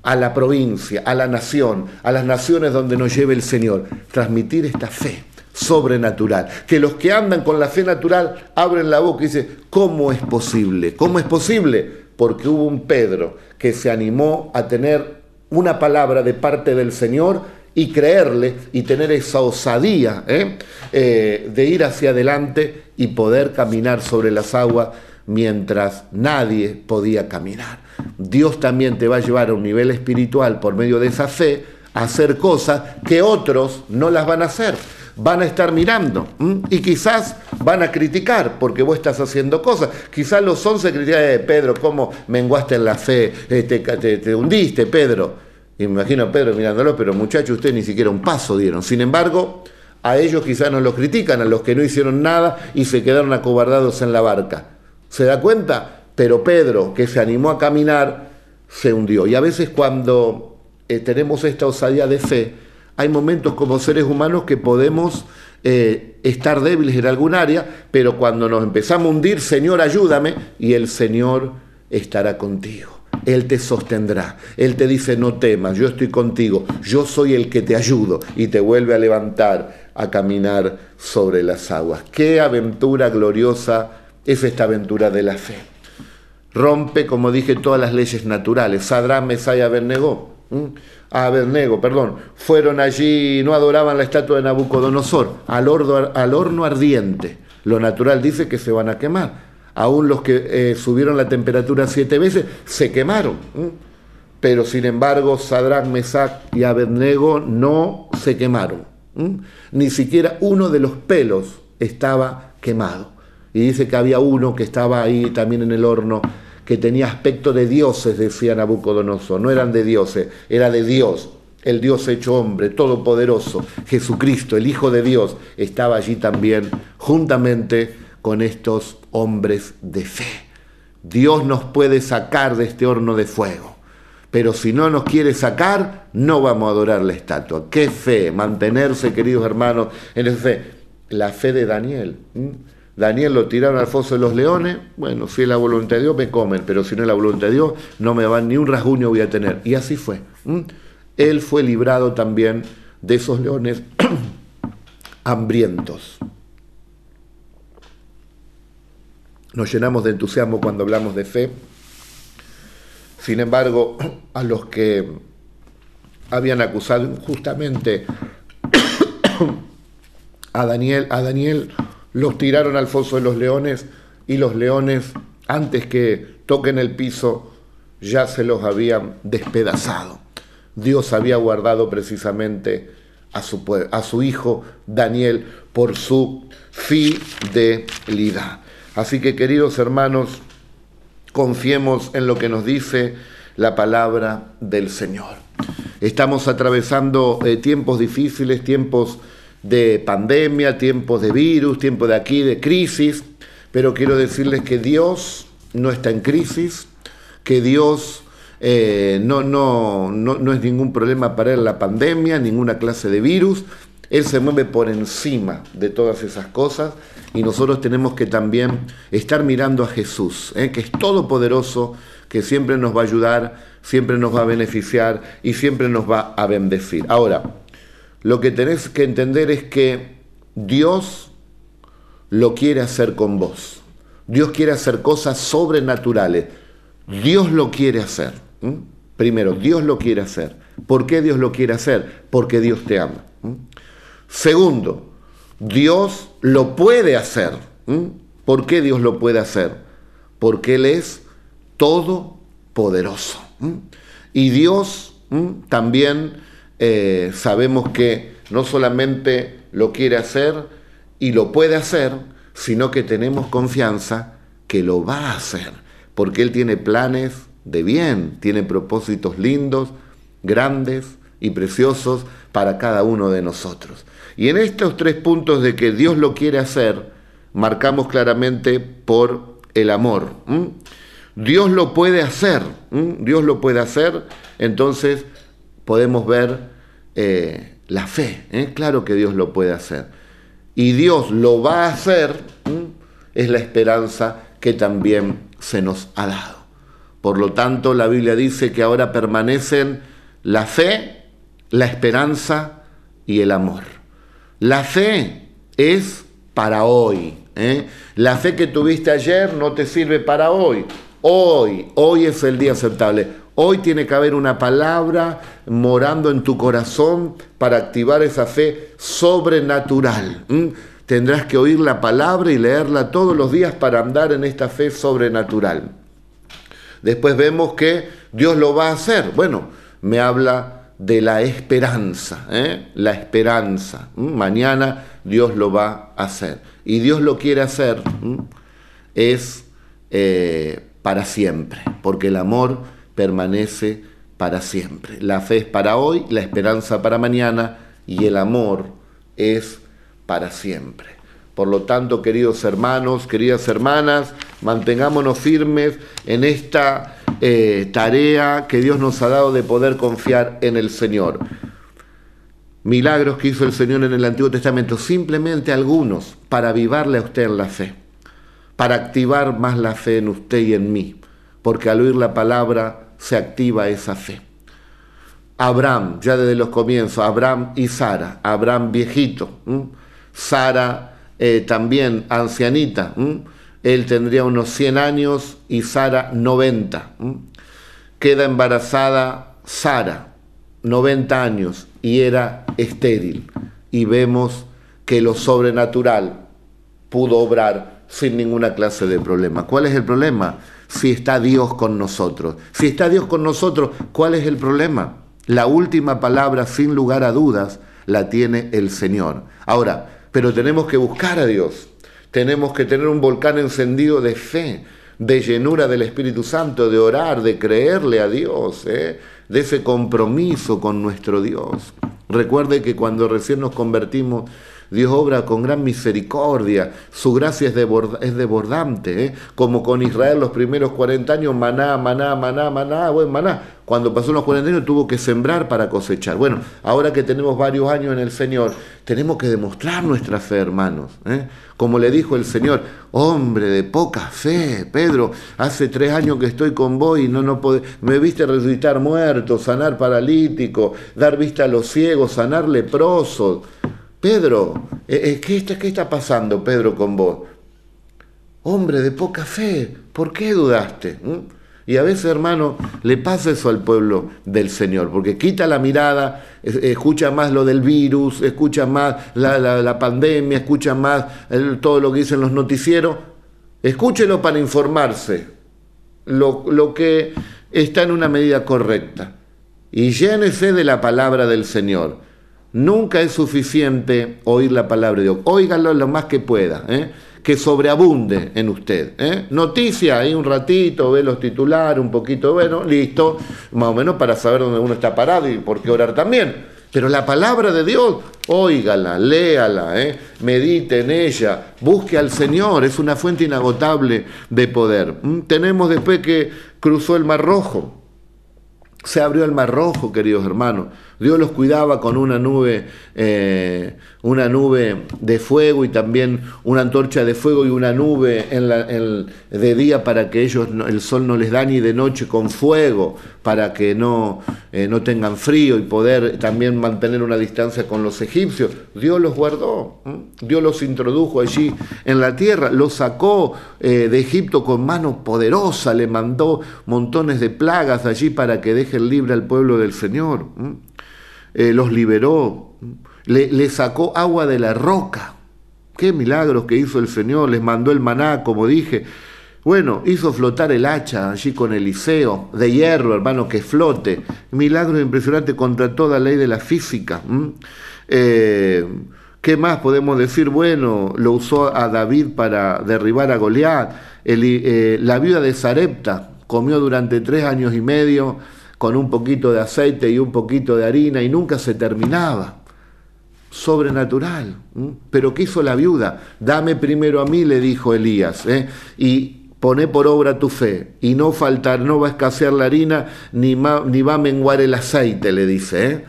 a la provincia, a la nación, a las naciones donde nos lleve el Señor, transmitir esta fe sobrenatural. Que los que andan con la fe natural abren la boca y dicen, ¿cómo es posible? ¿Cómo es posible? Porque hubo un Pedro que se animó a tener una palabra de parte del Señor y creerle y tener esa osadía ¿eh? Eh, de ir hacia adelante y poder caminar sobre las aguas mientras nadie podía caminar. Dios también te va a llevar a un nivel espiritual por medio de esa fe a hacer cosas que otros no las van a hacer. Van a estar mirando y quizás van a criticar porque vos estás haciendo cosas. Quizás los once critican, eh, Pedro, ¿cómo menguaste en la fe? te, te hundiste, Pedro. Me imagino a Pedro mirándolo, pero muchachos, ustedes ni siquiera un paso dieron. Sin embargo, a ellos quizás no los critican, a los que no hicieron nada y se quedaron acobardados en la barca. ¿Se da cuenta? Pero Pedro, que se animó a caminar, se hundió. Y a veces cuando eh, tenemos esta osadía de fe, hay momentos como seres humanos que podemos eh, estar débiles en algún área, pero cuando nos empezamos a hundir, Señor, ayúdame, y el Señor estará contigo. Él te sostendrá. Él te dice, no temas, yo estoy contigo, yo soy el que te ayudo y te vuelve a levantar, a caminar sobre las aguas. Qué aventura gloriosa es esta aventura de la fe. Rompe, como dije, todas las leyes naturales. Sadrán, Mesaya, y Abednego. Abednego, perdón, fueron allí, no adoraban la estatua de Nabucodonosor, al horno ardiente. Lo natural dice que se van a quemar aún los que eh, subieron la temperatura siete veces, se quemaron. Pero sin embargo, Sadrach, Mesach y Abednego no se quemaron. Ni siquiera uno de los pelos estaba quemado. Y dice que había uno que estaba ahí también en el horno, que tenía aspecto de dioses, decía Nabucodonosor. No eran de dioses, era de Dios. El Dios hecho hombre, todopoderoso, Jesucristo, el Hijo de Dios, estaba allí también, juntamente con estos hombres de fe. Dios nos puede sacar de este horno de fuego, pero si no nos quiere sacar, no vamos a adorar la estatua. ¿Qué fe? Mantenerse, queridos hermanos, en esa fe. La fe de Daniel. Daniel lo tiraron al foso de los leones, bueno, si es la voluntad de Dios me comen, pero si no es la voluntad de Dios no me van ni un rasguño voy a tener. Y así fue. Él fue librado también de esos leones <clears throat> hambrientos. Nos llenamos de entusiasmo cuando hablamos de fe. Sin embargo, a los que habían acusado injustamente a Daniel, a Daniel los tiraron al foso de los leones y los leones, antes que toquen el piso, ya se los habían despedazado. Dios había guardado precisamente a su, a su hijo Daniel por su fidelidad. Así que queridos hermanos, confiemos en lo que nos dice la palabra del Señor. Estamos atravesando eh, tiempos difíciles, tiempos de pandemia, tiempos de virus, tiempos de aquí, de crisis, pero quiero decirles que Dios no está en crisis, que Dios eh, no, no, no, no, es ningún problema para él la pandemia, ninguna clase de virus. Él se mueve por encima de todas esas cosas y nosotros tenemos que también estar mirando a Jesús, eh, que es todopoderoso, que siempre nos va a ayudar, siempre nos va a beneficiar y siempre nos va a bendecir. Ahora, lo que tenés que entender es que Dios lo quiere hacer con vos. Dios quiere hacer cosas sobrenaturales. Dios lo quiere hacer. Primero, Dios lo quiere hacer. ¿Por qué Dios lo quiere hacer? Porque Dios te ama. Segundo, Dios lo puede hacer. ¿Por qué Dios lo puede hacer? Porque Él es todopoderoso. Y Dios también eh, sabemos que no solamente lo quiere hacer y lo puede hacer, sino que tenemos confianza que lo va a hacer, porque Él tiene planes de bien, tiene propósitos lindos, grandes y preciosos para cada uno de nosotros. Y en estos tres puntos de que Dios lo quiere hacer, marcamos claramente por el amor. Dios lo puede hacer, Dios lo puede hacer, entonces podemos ver eh, la fe. ¿eh? Claro que Dios lo puede hacer. Y Dios lo va a hacer, es la esperanza que también se nos ha dado. Por lo tanto, la Biblia dice que ahora permanecen la fe, la esperanza y el amor. La fe es para hoy. ¿eh? La fe que tuviste ayer no te sirve para hoy. Hoy, hoy es el día aceptable. Hoy tiene que haber una palabra morando en tu corazón para activar esa fe sobrenatural. Tendrás que oír la palabra y leerla todos los días para andar en esta fe sobrenatural. Después vemos que Dios lo va a hacer. Bueno, me habla de la esperanza, ¿eh? la esperanza. Mañana Dios lo va a hacer. Y Dios lo quiere hacer es eh, para siempre, porque el amor permanece para siempre. La fe es para hoy, la esperanza para mañana y el amor es para siempre. Por lo tanto, queridos hermanos, queridas hermanas, mantengámonos firmes en esta eh, tarea que Dios nos ha dado de poder confiar en el Señor. Milagros que hizo el Señor en el Antiguo Testamento, simplemente algunos para avivarle a usted en la fe, para activar más la fe en usted y en mí, porque al oír la palabra se activa esa fe. Abraham, ya desde los comienzos, Abraham y Sara, Abraham viejito, Sara eh, también ancianita, él tendría unos 100 años y Sara 90. Queda embarazada Sara, 90 años, y era estéril. Y vemos que lo sobrenatural pudo obrar sin ninguna clase de problema. ¿Cuál es el problema? si está Dios con nosotros. Si está Dios con nosotros, ¿cuál es el problema? La última palabra, sin lugar a dudas, la tiene el Señor. Ahora, pero tenemos que buscar a Dios. Tenemos que tener un volcán encendido de fe, de llenura del Espíritu Santo, de orar, de creerle a Dios, ¿eh? de ese compromiso con nuestro Dios. Recuerde que cuando recién nos convertimos, Dios obra con gran misericordia, su gracia es, desbordante, ¿eh? como con Israel los primeros 40 años, maná, maná, maná, maná, buen maná. cuando pasó los 40 años tuvo que sembrar para cosechar. Bueno, ahora que tenemos varios años en el Señor, tenemos que demostrar nuestra fe, hermanos. ¿eh? Como le dijo el Señor, hombre de poca fe, Pedro, hace tres años que estoy con vos y no, no me viste resucitar muertos, sanar paralíticos, dar vista a los ciegos, sanar leprosos. Pedro, eh, eh, ¿qué está, ¿qué está pasando, Pedro, con vos? Hombre de poca fe, ¿por qué dudaste? ¿Mm? Y a veces, hermano, le pasa eso al pueblo del Señor, porque quita la mirada, escucha más lo del virus, escucha más la, pandemia, escucha más todo lo que dicen los noticieros. Escúchelo para informarse, lo, lo que está en una medida correcta. Y llénese de la palabra del Señor. Nunca es suficiente oír la palabra de Dios. Óigalo lo más que pueda. ¿eh? que sobreabunde en usted. ¿eh? Noticia, ahí un ratito, ve los titulares, un poquito, bueno, listo, más o menos para saber dónde uno está parado y por qué orar también. Pero la palabra de Dios, óigala, léala, ¿eh? medite en ella, busque al Señor, es una fuente inagotable de poder. ¿Mm? Tenemos después que cruzó el Mar Rojo, se abrió el Mar Rojo, queridos hermanos. Dios los cuidaba con una nube, eh, una nube de fuego y también una antorcha de fuego y una nube de día para que ellos el sol no les da ni de noche con fuego para que no, eh, no tengan frío y poder también mantener una distancia con los egipcios. Dios los guardó, Dios los introdujo allí en la tierra, los sacó eh, de Egipto con mano poderosa, le mandó montones de plagas allí para que dejen libre al pueblo del Señor. Eh, los liberó, le, sacó agua de la roca. Qué milagros que hizo el Señor, les mandó el maná, como dije. Bueno, hizo flotar el hacha allí con Eliseo, de hierro, hermano, que flote. Milagro impresionante contra toda ley de la física. Eh, ¿Qué más podemos decir? Bueno, lo usó a David para derribar a Goliat. Eh, la viuda de Sarepta comió durante tres años y medio con un poquito de aceite y un poquito de harina y nunca se terminaba. Sobrenatural. Pero ¿qué hizo la viuda? Dame primero a mí, le dijo Elías, ¿eh? y pone por obra tu fe, y no faltar, no va a escasear la harina, ni, ni va a menguar el aceite, le dice, ¿eh?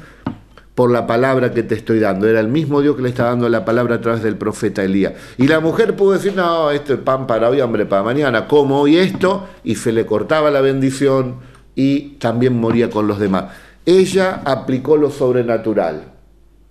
por la palabra que te estoy dando. Era el mismo Dios que le está dando la palabra a través del profeta Elías. Y la mujer pudo decir, no, esto es pan para hoy, hambre para mañana, como hoy esto, y se le cortaba la bendición y también moría con los demás. Ella aplicó lo sobrenatural.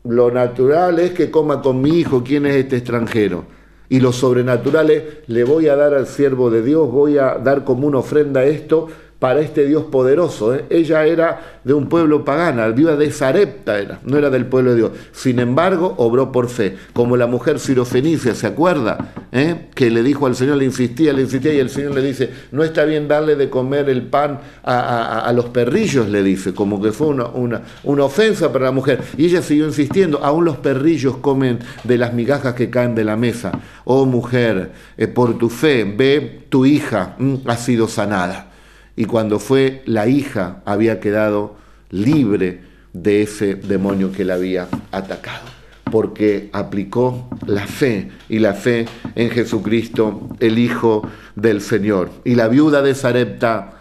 Lo natural es que coma con mi hijo, ¿quién es este extranjero? Y lo sobrenatural es, le voy a dar al siervo de Dios, voy a dar como una ofrenda esto para este Dios poderoso. ¿eh? Ella era de un pueblo pagana, viva de Sarepta era, no era del pueblo de Dios. Sin embargo, obró por fe, como la mujer sirofenicia, ¿se acuerda? ¿Eh? Que le dijo al Señor, le insistía, le insistía, y el Señor le dice, no está bien darle de comer el pan a, los perrillos, le dice, como que fue una, ofensa para la mujer. Y ella siguió insistiendo, aún los perrillos comen de las migajas que caen de la mesa. Oh mujer, eh, por tu fe, ve, tu hija mm, ha sido sanada y cuando fue la hija había quedado libre de ese demonio que la había atacado, porque aplicó la fe y la fe en Jesucristo, el Hijo del Señor. Y la viuda de Sarepta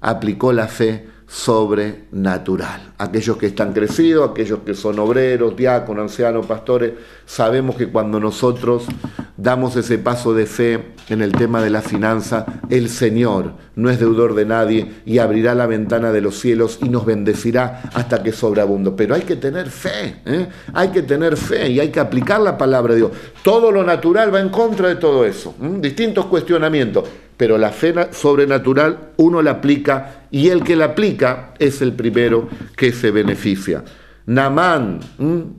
aplicó la fe sobrenatural. Aquellos que están crecidos, aquellos que son obreros, diáconos, ancianos, pastores, sabemos que cuando nosotros damos ese paso de fe en el tema de la finanza, el Señor no es deudor de nadie y abrirá la ventana de los cielos y nos bendecirá hasta que sobreabundo. Pero hay que tener fe, ¿eh? hay que tener fe y hay que aplicar la palabra de Dios. Todo lo natural va en contra de todo eso. Distintos cuestionamientos pero la fe sobrenatural uno la aplica y el que la aplica es el primero que se beneficia. Namán,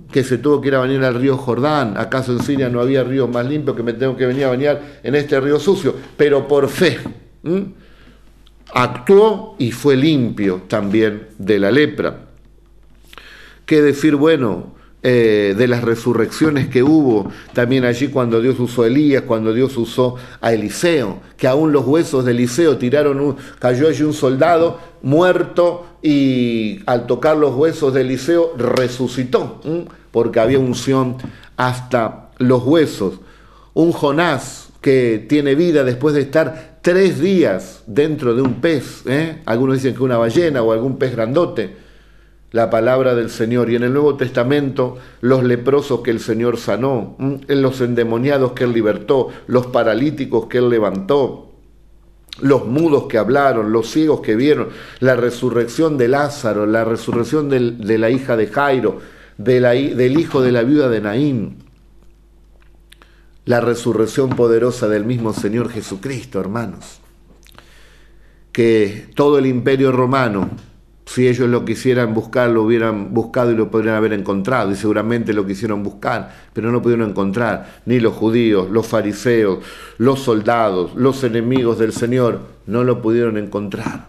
que se tuvo que ir a bañar al río Jordán, ¿acaso en Siria no había río más limpio que me tengo que venir a bañar en este río sucio? Pero por fe, actuó y fue limpio también de la lepra. ¿Qué decir, bueno, eh, de las resurrecciones que hubo también allí cuando Dios usó a Elías, cuando Dios usó a Eliseo, que aún los huesos de Eliseo tiraron, un, cayó allí un soldado muerto y al tocar los huesos de Eliseo resucitó, porque había unción hasta los huesos. Un Jonás que tiene vida después de estar tres días dentro de un pez, ¿eh? algunos dicen que una ballena o algún pez grandote, la palabra del Señor. Y en el Nuevo Testamento, los leprosos que el Señor sanó, los endemoniados que Él libertó, los paralíticos que Él levantó, los mudos que hablaron, los ciegos que vieron, la resurrección de Lázaro, la resurrección de la hija de Jairo, del hijo de la viuda de Naín, la resurrección poderosa del mismo Señor Jesucristo, hermanos. Que todo el imperio romano, si ellos lo quisieran buscar, lo hubieran buscado y lo podrían haber encontrado, y seguramente lo quisieron buscar, pero no pudieron encontrar, ni los judíos, los fariseos, los soldados, los enemigos del Señor, no lo pudieron encontrar.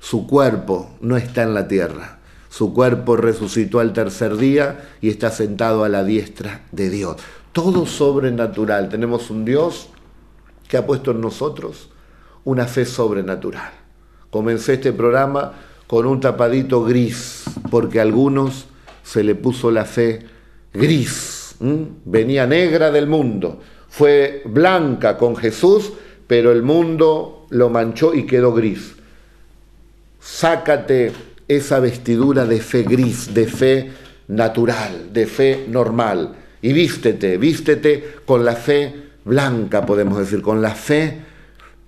Su cuerpo no está en la tierra. Su cuerpo resucitó al tercer día y está sentado a la diestra de Dios todo sobrenatural. Tenemos un Dios que ha puesto en nosotros una fe sobrenatural. Comencé este programa con un tapadito gris, porque a algunos se le puso la fe gris. Venía negra del mundo, fue blanca con Jesús, pero el mundo lo manchó y quedó gris. Sácate esa vestidura de fe gris, de fe natural, de fe normal y vístete, vístete con la fe blanca, podemos decir, con la fe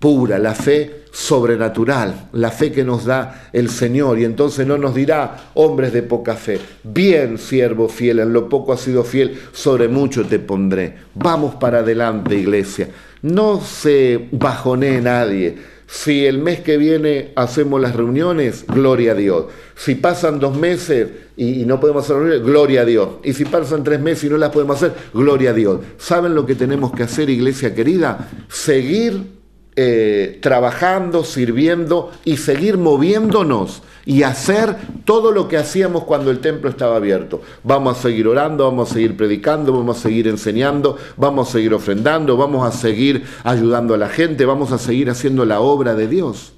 pura, la fe sobrenatural, la fe que nos da el Señor. Y entonces no nos dirá, hombres de poca fe, bien siervo fiel, en lo poco has sido fiel, sobre mucho te pondré. Vamos para adelante, iglesia. No se bajonee nadie si el mes que viene hacemos las reuniones, gloria a Dios. Si pasan dos meses y, no podemos hacer reuniones, gloria a Dios. Y si pasan tres meses y no las podemos hacer, gloria a Dios. ¿Saben lo que tenemos que hacer, iglesia querida? Seguir eh, trabajando, sirviendo y seguir moviéndonos y hacer todo lo que hacíamos cuando el templo estaba abierto. Vamos a seguir orando, vamos a seguir predicando, vamos a seguir enseñando, vamos a seguir ofrendando, vamos a seguir ayudando a la gente, vamos a seguir haciendo la obra de Dios.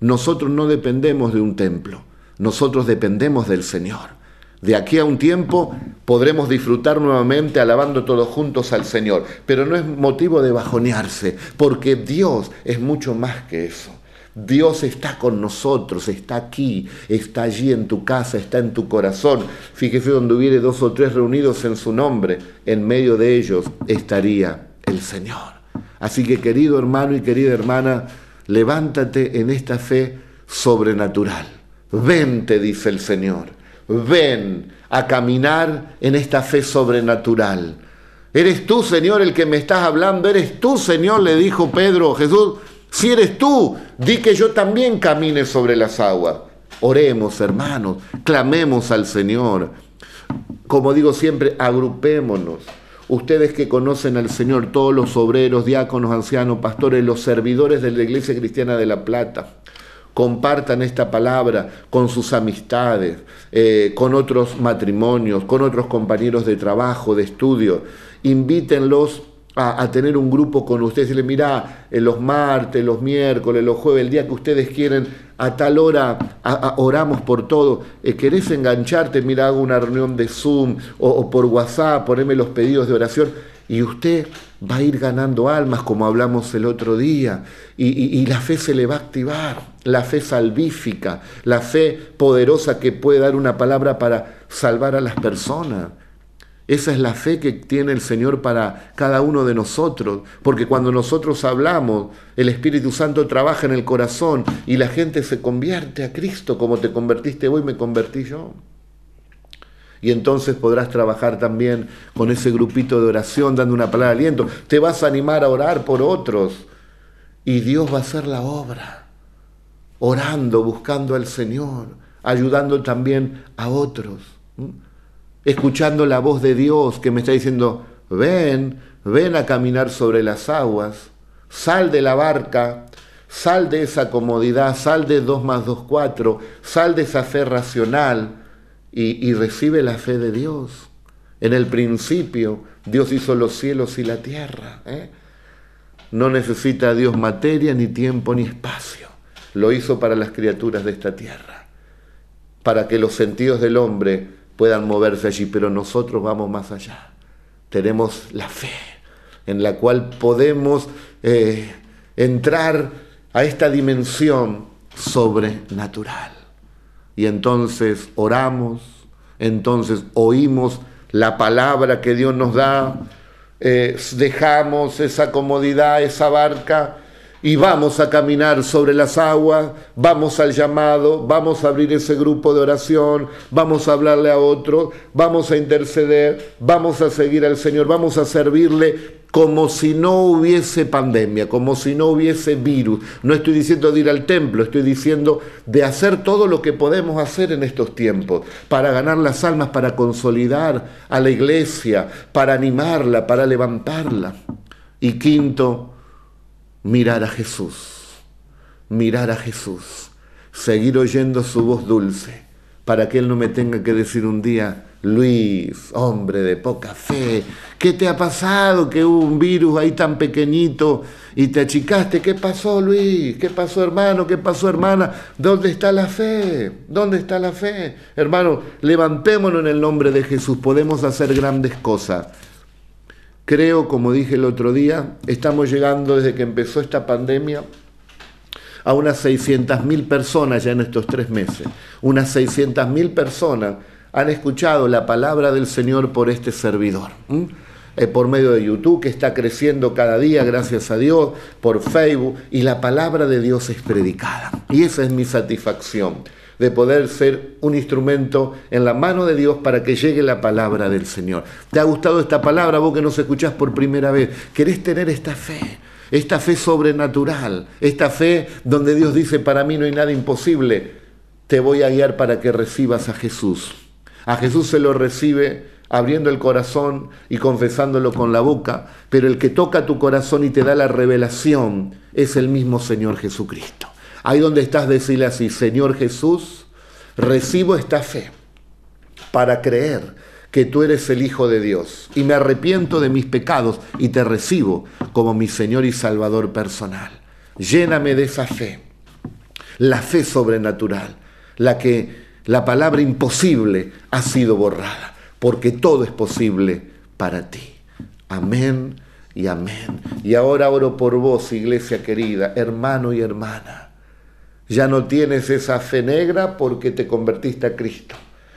Nosotros no dependemos de un templo, nosotros dependemos del Señor. De aquí a un tiempo podremos disfrutar nuevamente alabando todos juntos al Señor, pero no es motivo de bajonearse, porque Dios es mucho más que eso. Dios está con nosotros, está aquí, está allí en tu casa, está en tu corazón. Fíjese donde hubiere dos o tres reunidos en su nombre, en medio de ellos estaría el Señor. Así que querido hermano y querida hermana, levántate en esta fe sobrenatural. Ven, te dice el Señor, ven a caminar en esta fe sobrenatural. Eres tú, Señor, el que me estás hablando, eres tú, Señor, le dijo Pedro, Jesús, si eres tú, di que yo también camine sobre las aguas. Oremos, hermanos, clamemos al Señor. Como digo siempre, agrupémonos. Ustedes que conocen al Señor, todos los obreros, diáconos, ancianos, pastores, los servidores de la Iglesia Cristiana de La Plata, compartan esta palabra con sus amistades, eh, con otros matrimonios, con otros compañeros de trabajo, de estudio. Invítenlos a, tener un grupo con ustedes y le mirá, en los martes, los miércoles, los jueves, el día que ustedes quieren, a tal hora oramos por todo. Eh, ¿Querés engancharte? Mira, hago una reunión de Zoom o, por WhatsApp, poneme los pedidos de oración y usted va a ir ganando almas como hablamos el otro día y, la fe se le va a activar, la fe salvífica, la fe poderosa que puede dar una palabra para salvar a las personas. Esa es la fe que tiene el Señor para cada uno de nosotros, porque cuando nosotros hablamos, el Espíritu Santo trabaja en el corazón y la gente se convierte a Cristo, como te convertiste hoy, me convertí yo. Y entonces podrás trabajar también con ese grupito de oración, dando una palabra de aliento. Te vas a animar a orar por otros y Dios va a hacer la obra, orando, buscando al Señor, ayudando también a otros escuchando la voz de Dios que me está diciendo, ven, ven a caminar sobre las aguas, sal de la barca, sal de esa comodidad, sal de 2 más 2, 4, sal de esa fe racional y, recibe la fe de Dios. En el principio Dios hizo los cielos y la tierra. ¿eh? No necesita Dios materia, ni tiempo, ni espacio. Lo hizo para las criaturas de esta tierra, para que los sentidos del hombre puedan moverse allí, pero nosotros vamos más allá. Tenemos la fe en la cual podemos eh, entrar a esta dimensión sobrenatural. Y entonces oramos, entonces oímos la palabra que Dios nos da, eh, dejamos esa comodidad, esa barca y vamos a caminar sobre las aguas, vamos al llamado, vamos a abrir ese grupo de oración, vamos a hablarle a otro, vamos a interceder, vamos a seguir al Señor, vamos a servirle como si no hubiese pandemia, como si no hubiese virus. No estoy diciendo de ir al templo, estoy diciendo de hacer todo lo que podemos hacer en estos tiempos, para ganar las almas, para consolidar a la iglesia, para animarla, para levantarla. Y quinto, mirar a Jesús, mirar a Jesús, seguir oyendo su voz dulce, para que Él no me tenga que decir un día, Luis, hombre de poca fe, ¿qué te ha pasado que hubo un virus ahí tan pequeñito y te achicaste? ¿Qué pasó, Luis? ¿Qué pasó, hermano? ¿Qué pasó, hermana? ¿Dónde está la fe? ¿Dónde está la fe? Hermano, levantémonos en el nombre de Jesús, podemos hacer grandes cosas. Creo, como dije el otro día, estamos llegando desde que empezó esta pandemia a unas 600.000 personas ya en estos tres meses. Unas 600.000 personas han escuchado la palabra del Señor por este servidor. Eh, por medio de YouTube, que está creciendo cada día, gracias a Dios, por Facebook, y la palabra de Dios es predicada. Y esa es mi satisfacción, de poder ser un instrumento en la mano de Dios para que llegue la palabra del Señor. ¿Te ha gustado esta palabra, vos que nos escuchás por primera vez? ¿Querés tener esta fe? Esta fe sobrenatural, esta fe donde Dios dice, para mí no hay nada imposible, te voy a guiar para que recibas a Jesús. A Jesús se lo recibe abriendo el corazón y confesándolo con la boca, pero el que toca tu corazón y te da la revelación es el mismo Señor Jesucristo. Ahí donde estás, decirle así, Señor Jesús, recibo esta fe para creer que tú eres el Hijo de Dios y me arrepiento de mis pecados y te recibo como mi Señor y Salvador personal. Lléname de esa fe, la fe sobrenatural, la que la palabra imposible ha sido borrada, porque todo es posible para ti. Amén y amén. Y ahora oro por vos, iglesia querida, hermano y hermana. Ya no tienes esa fe negra porque te convertiste a Cristo.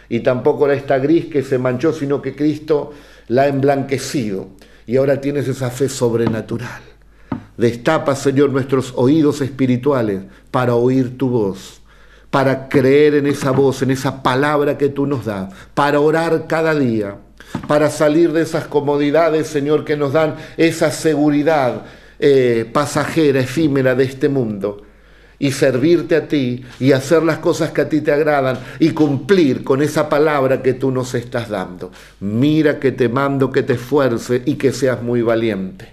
Y tampoco la esta gris que se manchó, sino que Cristo la ha emblanquecido. Y ahora tienes esa fe sobrenatural. Destapa, Señor, nuestros oídos espirituales para oír tu voz para creer en esa voz, en esa palabra que tú nos das, para orar cada día, para salir de esas comodidades, Señor, que nos dan esa seguridad eh, pasajera, efímera de este mundo y servirte a ti y hacer las cosas que a ti te agradan y cumplir con esa palabra que tú nos estás dando. Mira que te mando que te esfuerce y que seas muy valiente.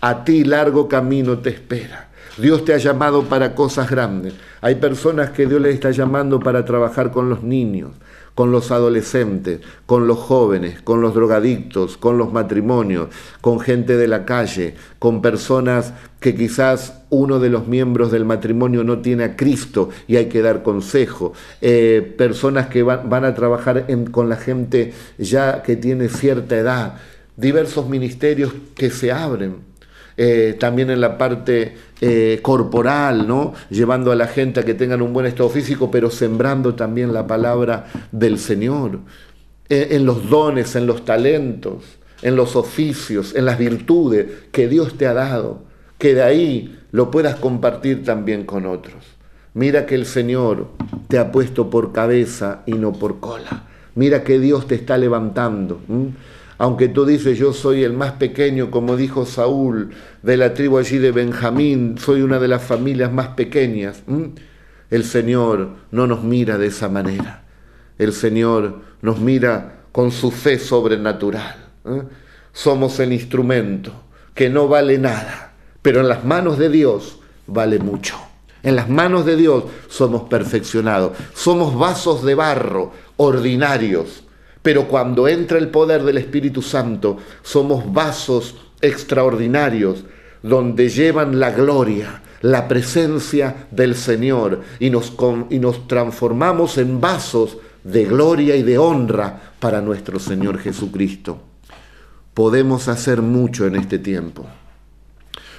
A ti largo camino te espera. Dios te ha llamado para cosas grandes. Hay personas que Dios les está llamando para trabajar con los niños, con los adolescentes, con los jóvenes, con los drogadictos, con los matrimonios, con gente de la calle, con personas que quizás uno de los miembros del matrimonio no tiene a Cristo y hay que dar consejo, eh, personas que van, a trabajar con la gente ya que tiene cierta edad, diversos ministerios que se abren eh, también en la parte eh, corporal, ¿no? llevando a la gente a que tengan un buen estado físico, pero sembrando también la palabra del Señor, eh, en los dones, en los talentos, en los oficios, en las virtudes que Dios te ha dado, que de ahí lo puedas compartir también con otros. Mira que el Señor te ha puesto por cabeza y no por cola. Mira que Dios te está levantando aunque tú dices yo soy el más pequeño, como dijo Saúl, de la tribu allí de Benjamín, soy una de las familias más pequeñas, el Señor no nos mira de esa manera. El Señor nos mira con su fe sobrenatural. Somos el instrumento que no vale nada, pero en las manos de Dios vale mucho. En las manos de Dios somos perfeccionados. Somos vasos de barro ordinarios pero cuando entra el poder del Espíritu Santo, somos vasos extraordinarios donde llevan la gloria, la presencia del Señor y nos, y nos transformamos en vasos de gloria y de honra para nuestro Señor Jesucristo. Podemos hacer mucho en este tiempo.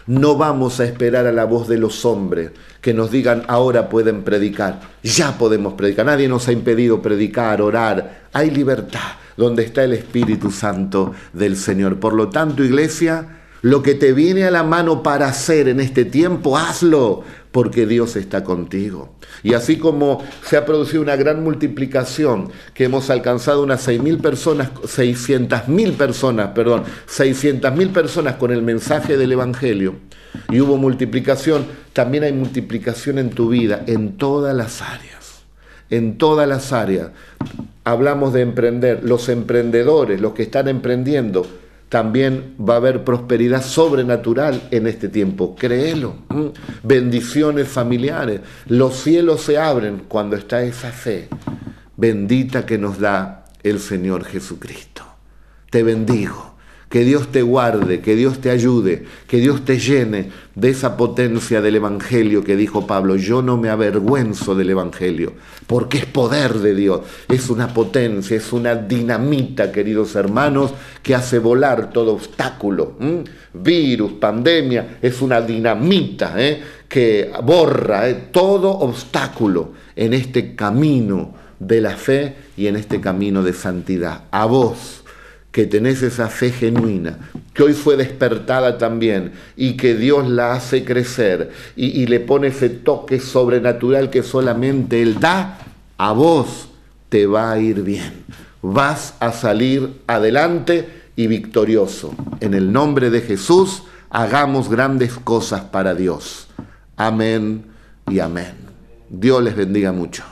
No vamos a esperar a la voz de los hombres que nos digan ahora pueden predicar. Ya podemos predicar. Nadie nos ha impedido predicar, orar. Hay libertad donde está el Espíritu Santo del Señor. Por lo tanto, iglesia, lo que te viene a la mano para hacer en este tiempo, hazlo, porque Dios está contigo. Y así como se ha producido una gran multiplicación, que hemos alcanzado unas 6.000 personas, 600.000 personas, perdón, 600.000 personas con el mensaje del Evangelio, y hubo multiplicación, también hay multiplicación en tu vida, en todas las áreas, en todas las áreas. Hablamos de emprender, los emprendedores, los que están emprendiendo, también va a haber prosperidad sobrenatural en este tiempo. Créelo. Bendiciones familiares. Los cielos se abren cuando está esa fe bendita que nos da el Señor Jesucristo. Te bendigo. Que Dios te guarde, que Dios te ayude, que Dios te llene de esa potencia del Evangelio que dijo Pablo. Yo no me avergüenzo del Evangelio, porque es poder de Dios, es una potencia, es una dinamita, queridos hermanos, que hace volar todo obstáculo. Virus, pandemia, es una dinamita ¿eh? que borra ¿eh? todo obstáculo en este camino de la fe y en este camino de santidad. A vos que tenés esa fe genuina, que hoy fue despertada también y que Dios la hace crecer y, le pone ese toque sobrenatural que solamente Él da, a vos te va a ir bien. Vas a salir adelante y victorioso. En el nombre de Jesús, hagamos grandes cosas para Dios. Amén y amén. Dios les bendiga mucho.